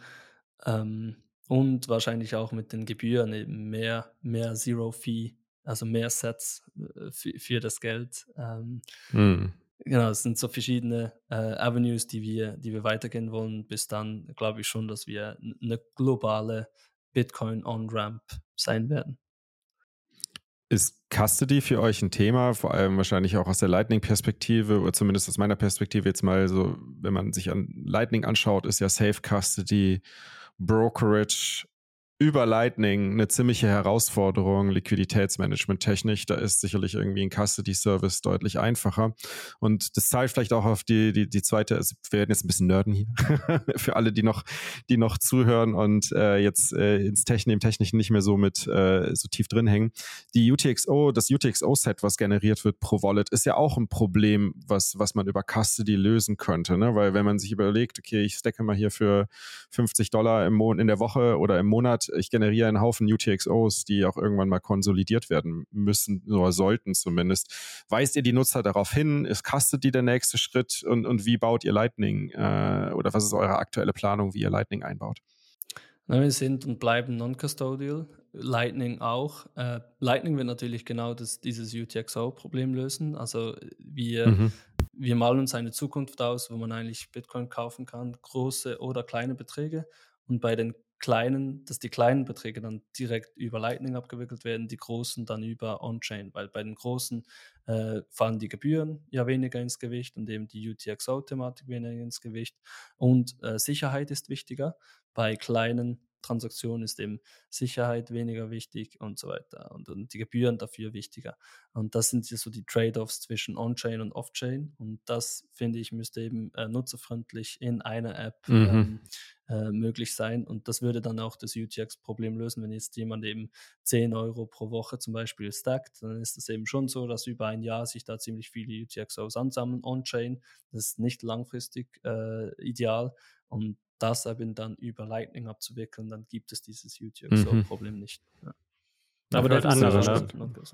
Ähm, und wahrscheinlich auch mit den Gebühren eben mehr, mehr Zero-Fee, also mehr Sets äh, für, für das Geld. Ähm, hm. Genau, es sind so verschiedene äh, Avenues, die wir, die wir weitergehen wollen. Bis dann glaube ich schon, dass wir eine globale Bitcoin-On-Ramp sein werden. Ist Custody für euch ein Thema, vor allem wahrscheinlich auch aus der Lightning-Perspektive oder zumindest aus meiner Perspektive jetzt mal so, wenn man sich an Lightning anschaut, ist ja Safe Custody Brokerage über Lightning eine ziemliche Herausforderung, Liquiditätsmanagement technisch. Da ist sicherlich irgendwie ein Custody-Service deutlich einfacher. Und das zahlt vielleicht auch auf die, die, die zweite, also wir werden jetzt ein bisschen nerden hier, für alle, die noch, die noch zuhören und äh, jetzt äh, ins Technik, im Technischen nicht mehr so mit äh, so tief drin hängen. Die UTXO, das UTXO-Set, was generiert wird pro Wallet, ist ja auch ein Problem, was, was man über Custody lösen könnte. Ne? Weil wenn man sich überlegt, okay, ich stecke mal hier für 50 Dollar im Mon in der Woche oder im Monat ich generiere einen Haufen UTXOs, die auch irgendwann mal konsolidiert werden müssen oder sollten zumindest. Weist ihr die Nutzer darauf hin? Ist Custody der nächste Schritt? Und, und wie baut ihr Lightning äh, oder was ist eure aktuelle Planung, wie ihr Lightning einbaut? Na, wir sind und bleiben non-custodial. Lightning auch. Äh, Lightning wird natürlich genau das, dieses UTXO-Problem lösen. Also wir, mhm. wir malen uns eine Zukunft aus, wo man eigentlich Bitcoin kaufen kann, große oder kleine Beträge. Und bei den kleinen, dass die kleinen Beträge dann direkt über Lightning abgewickelt werden, die großen dann über On-Chain, weil bei den großen äh, fallen die Gebühren ja weniger ins Gewicht und eben die UTXO-Thematik weniger ins Gewicht und äh, Sicherheit ist wichtiger. Bei kleinen Transaktionen ist eben Sicherheit weniger wichtig und so weiter und, und die Gebühren dafür wichtiger. Und das sind so die Trade-offs zwischen On-Chain und Off-Chain und das finde ich müsste eben äh, nutzerfreundlich in einer App mhm. ähm, äh, möglich sein. Und das würde dann auch das UTX-Problem lösen, wenn jetzt jemand eben 10 Euro pro Woche zum Beispiel stackt, dann ist es eben schon so, dass über ein Jahr sich da ziemlich viele UTXOs ansammeln on-chain. Das ist nicht langfristig äh, ideal. Und das eben dann über Lightning abzuwickeln, dann gibt es dieses UTXO-Problem mhm. nicht. Ja. Aber der andere, ne?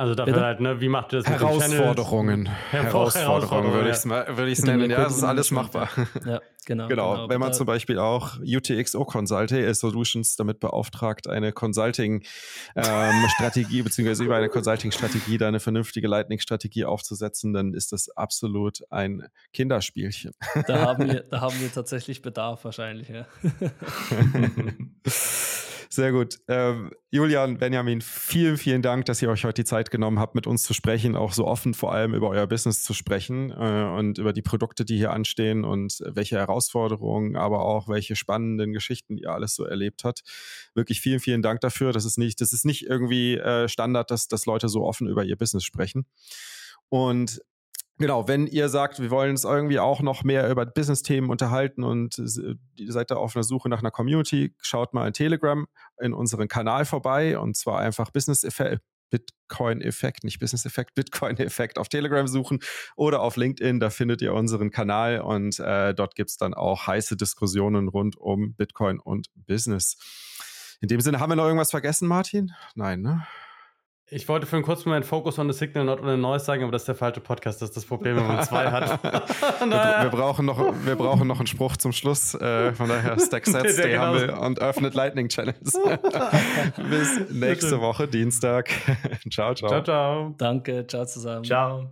Also dafür Bitte? halt, ne, wie macht ihr das Herausforderungen. Herausforderungen würde ich es würd ich's nennen. Ja, das ist alles machbar. Ja, genau. genau. genau. Wenn man zum Beispiel auch UTXO Consulting Solutions damit beauftragt, eine Consulting-Strategie ähm, beziehungsweise über eine Consulting-Strategie da eine vernünftige Lightning-Strategie aufzusetzen, dann ist das absolut ein Kinderspielchen. Da haben wir, da haben wir tatsächlich Bedarf wahrscheinlich, ja. Sehr gut. Ähm, Julian, Benjamin, vielen, vielen Dank, dass ihr euch heute die Zeit genommen habt, mit uns zu sprechen, auch so offen vor allem über euer Business zu sprechen äh, und über die Produkte, die hier anstehen und welche Herausforderungen, aber auch welche spannenden Geschichten ihr alles so erlebt habt. Wirklich vielen, vielen Dank dafür. Das ist nicht, das ist nicht irgendwie äh, Standard, dass, dass Leute so offen über ihr Business sprechen. Und Genau, wenn ihr sagt, wir wollen uns irgendwie auch noch mehr über Business-Themen unterhalten und ihr seid da auf einer Suche nach einer Community, schaut mal in Telegram in unseren Kanal vorbei und zwar einfach Business Bitcoin-Effekt, nicht Business-Effekt, Bitcoin-Effekt auf Telegram suchen oder auf LinkedIn. Da findet ihr unseren Kanal und äh, dort gibt es dann auch heiße Diskussionen rund um Bitcoin und Business. In dem Sinne, haben wir noch irgendwas vergessen, Martin? Nein, ne? Ich wollte für einen kurzen Moment Focus on the Signal, not on the Noise sagen, aber das ist der falsche Podcast, das ist das Problem, wenn man zwei hat. wir, wir, brauchen noch, wir brauchen noch einen Spruch zum Schluss. Äh, von daher, Stack Sets, Stay genau. Humble und öffnet Lightning Channels. Bis nächste Woche, Dienstag. ciao, ciao. Ciao, ciao. Danke, ciao zusammen. Ciao.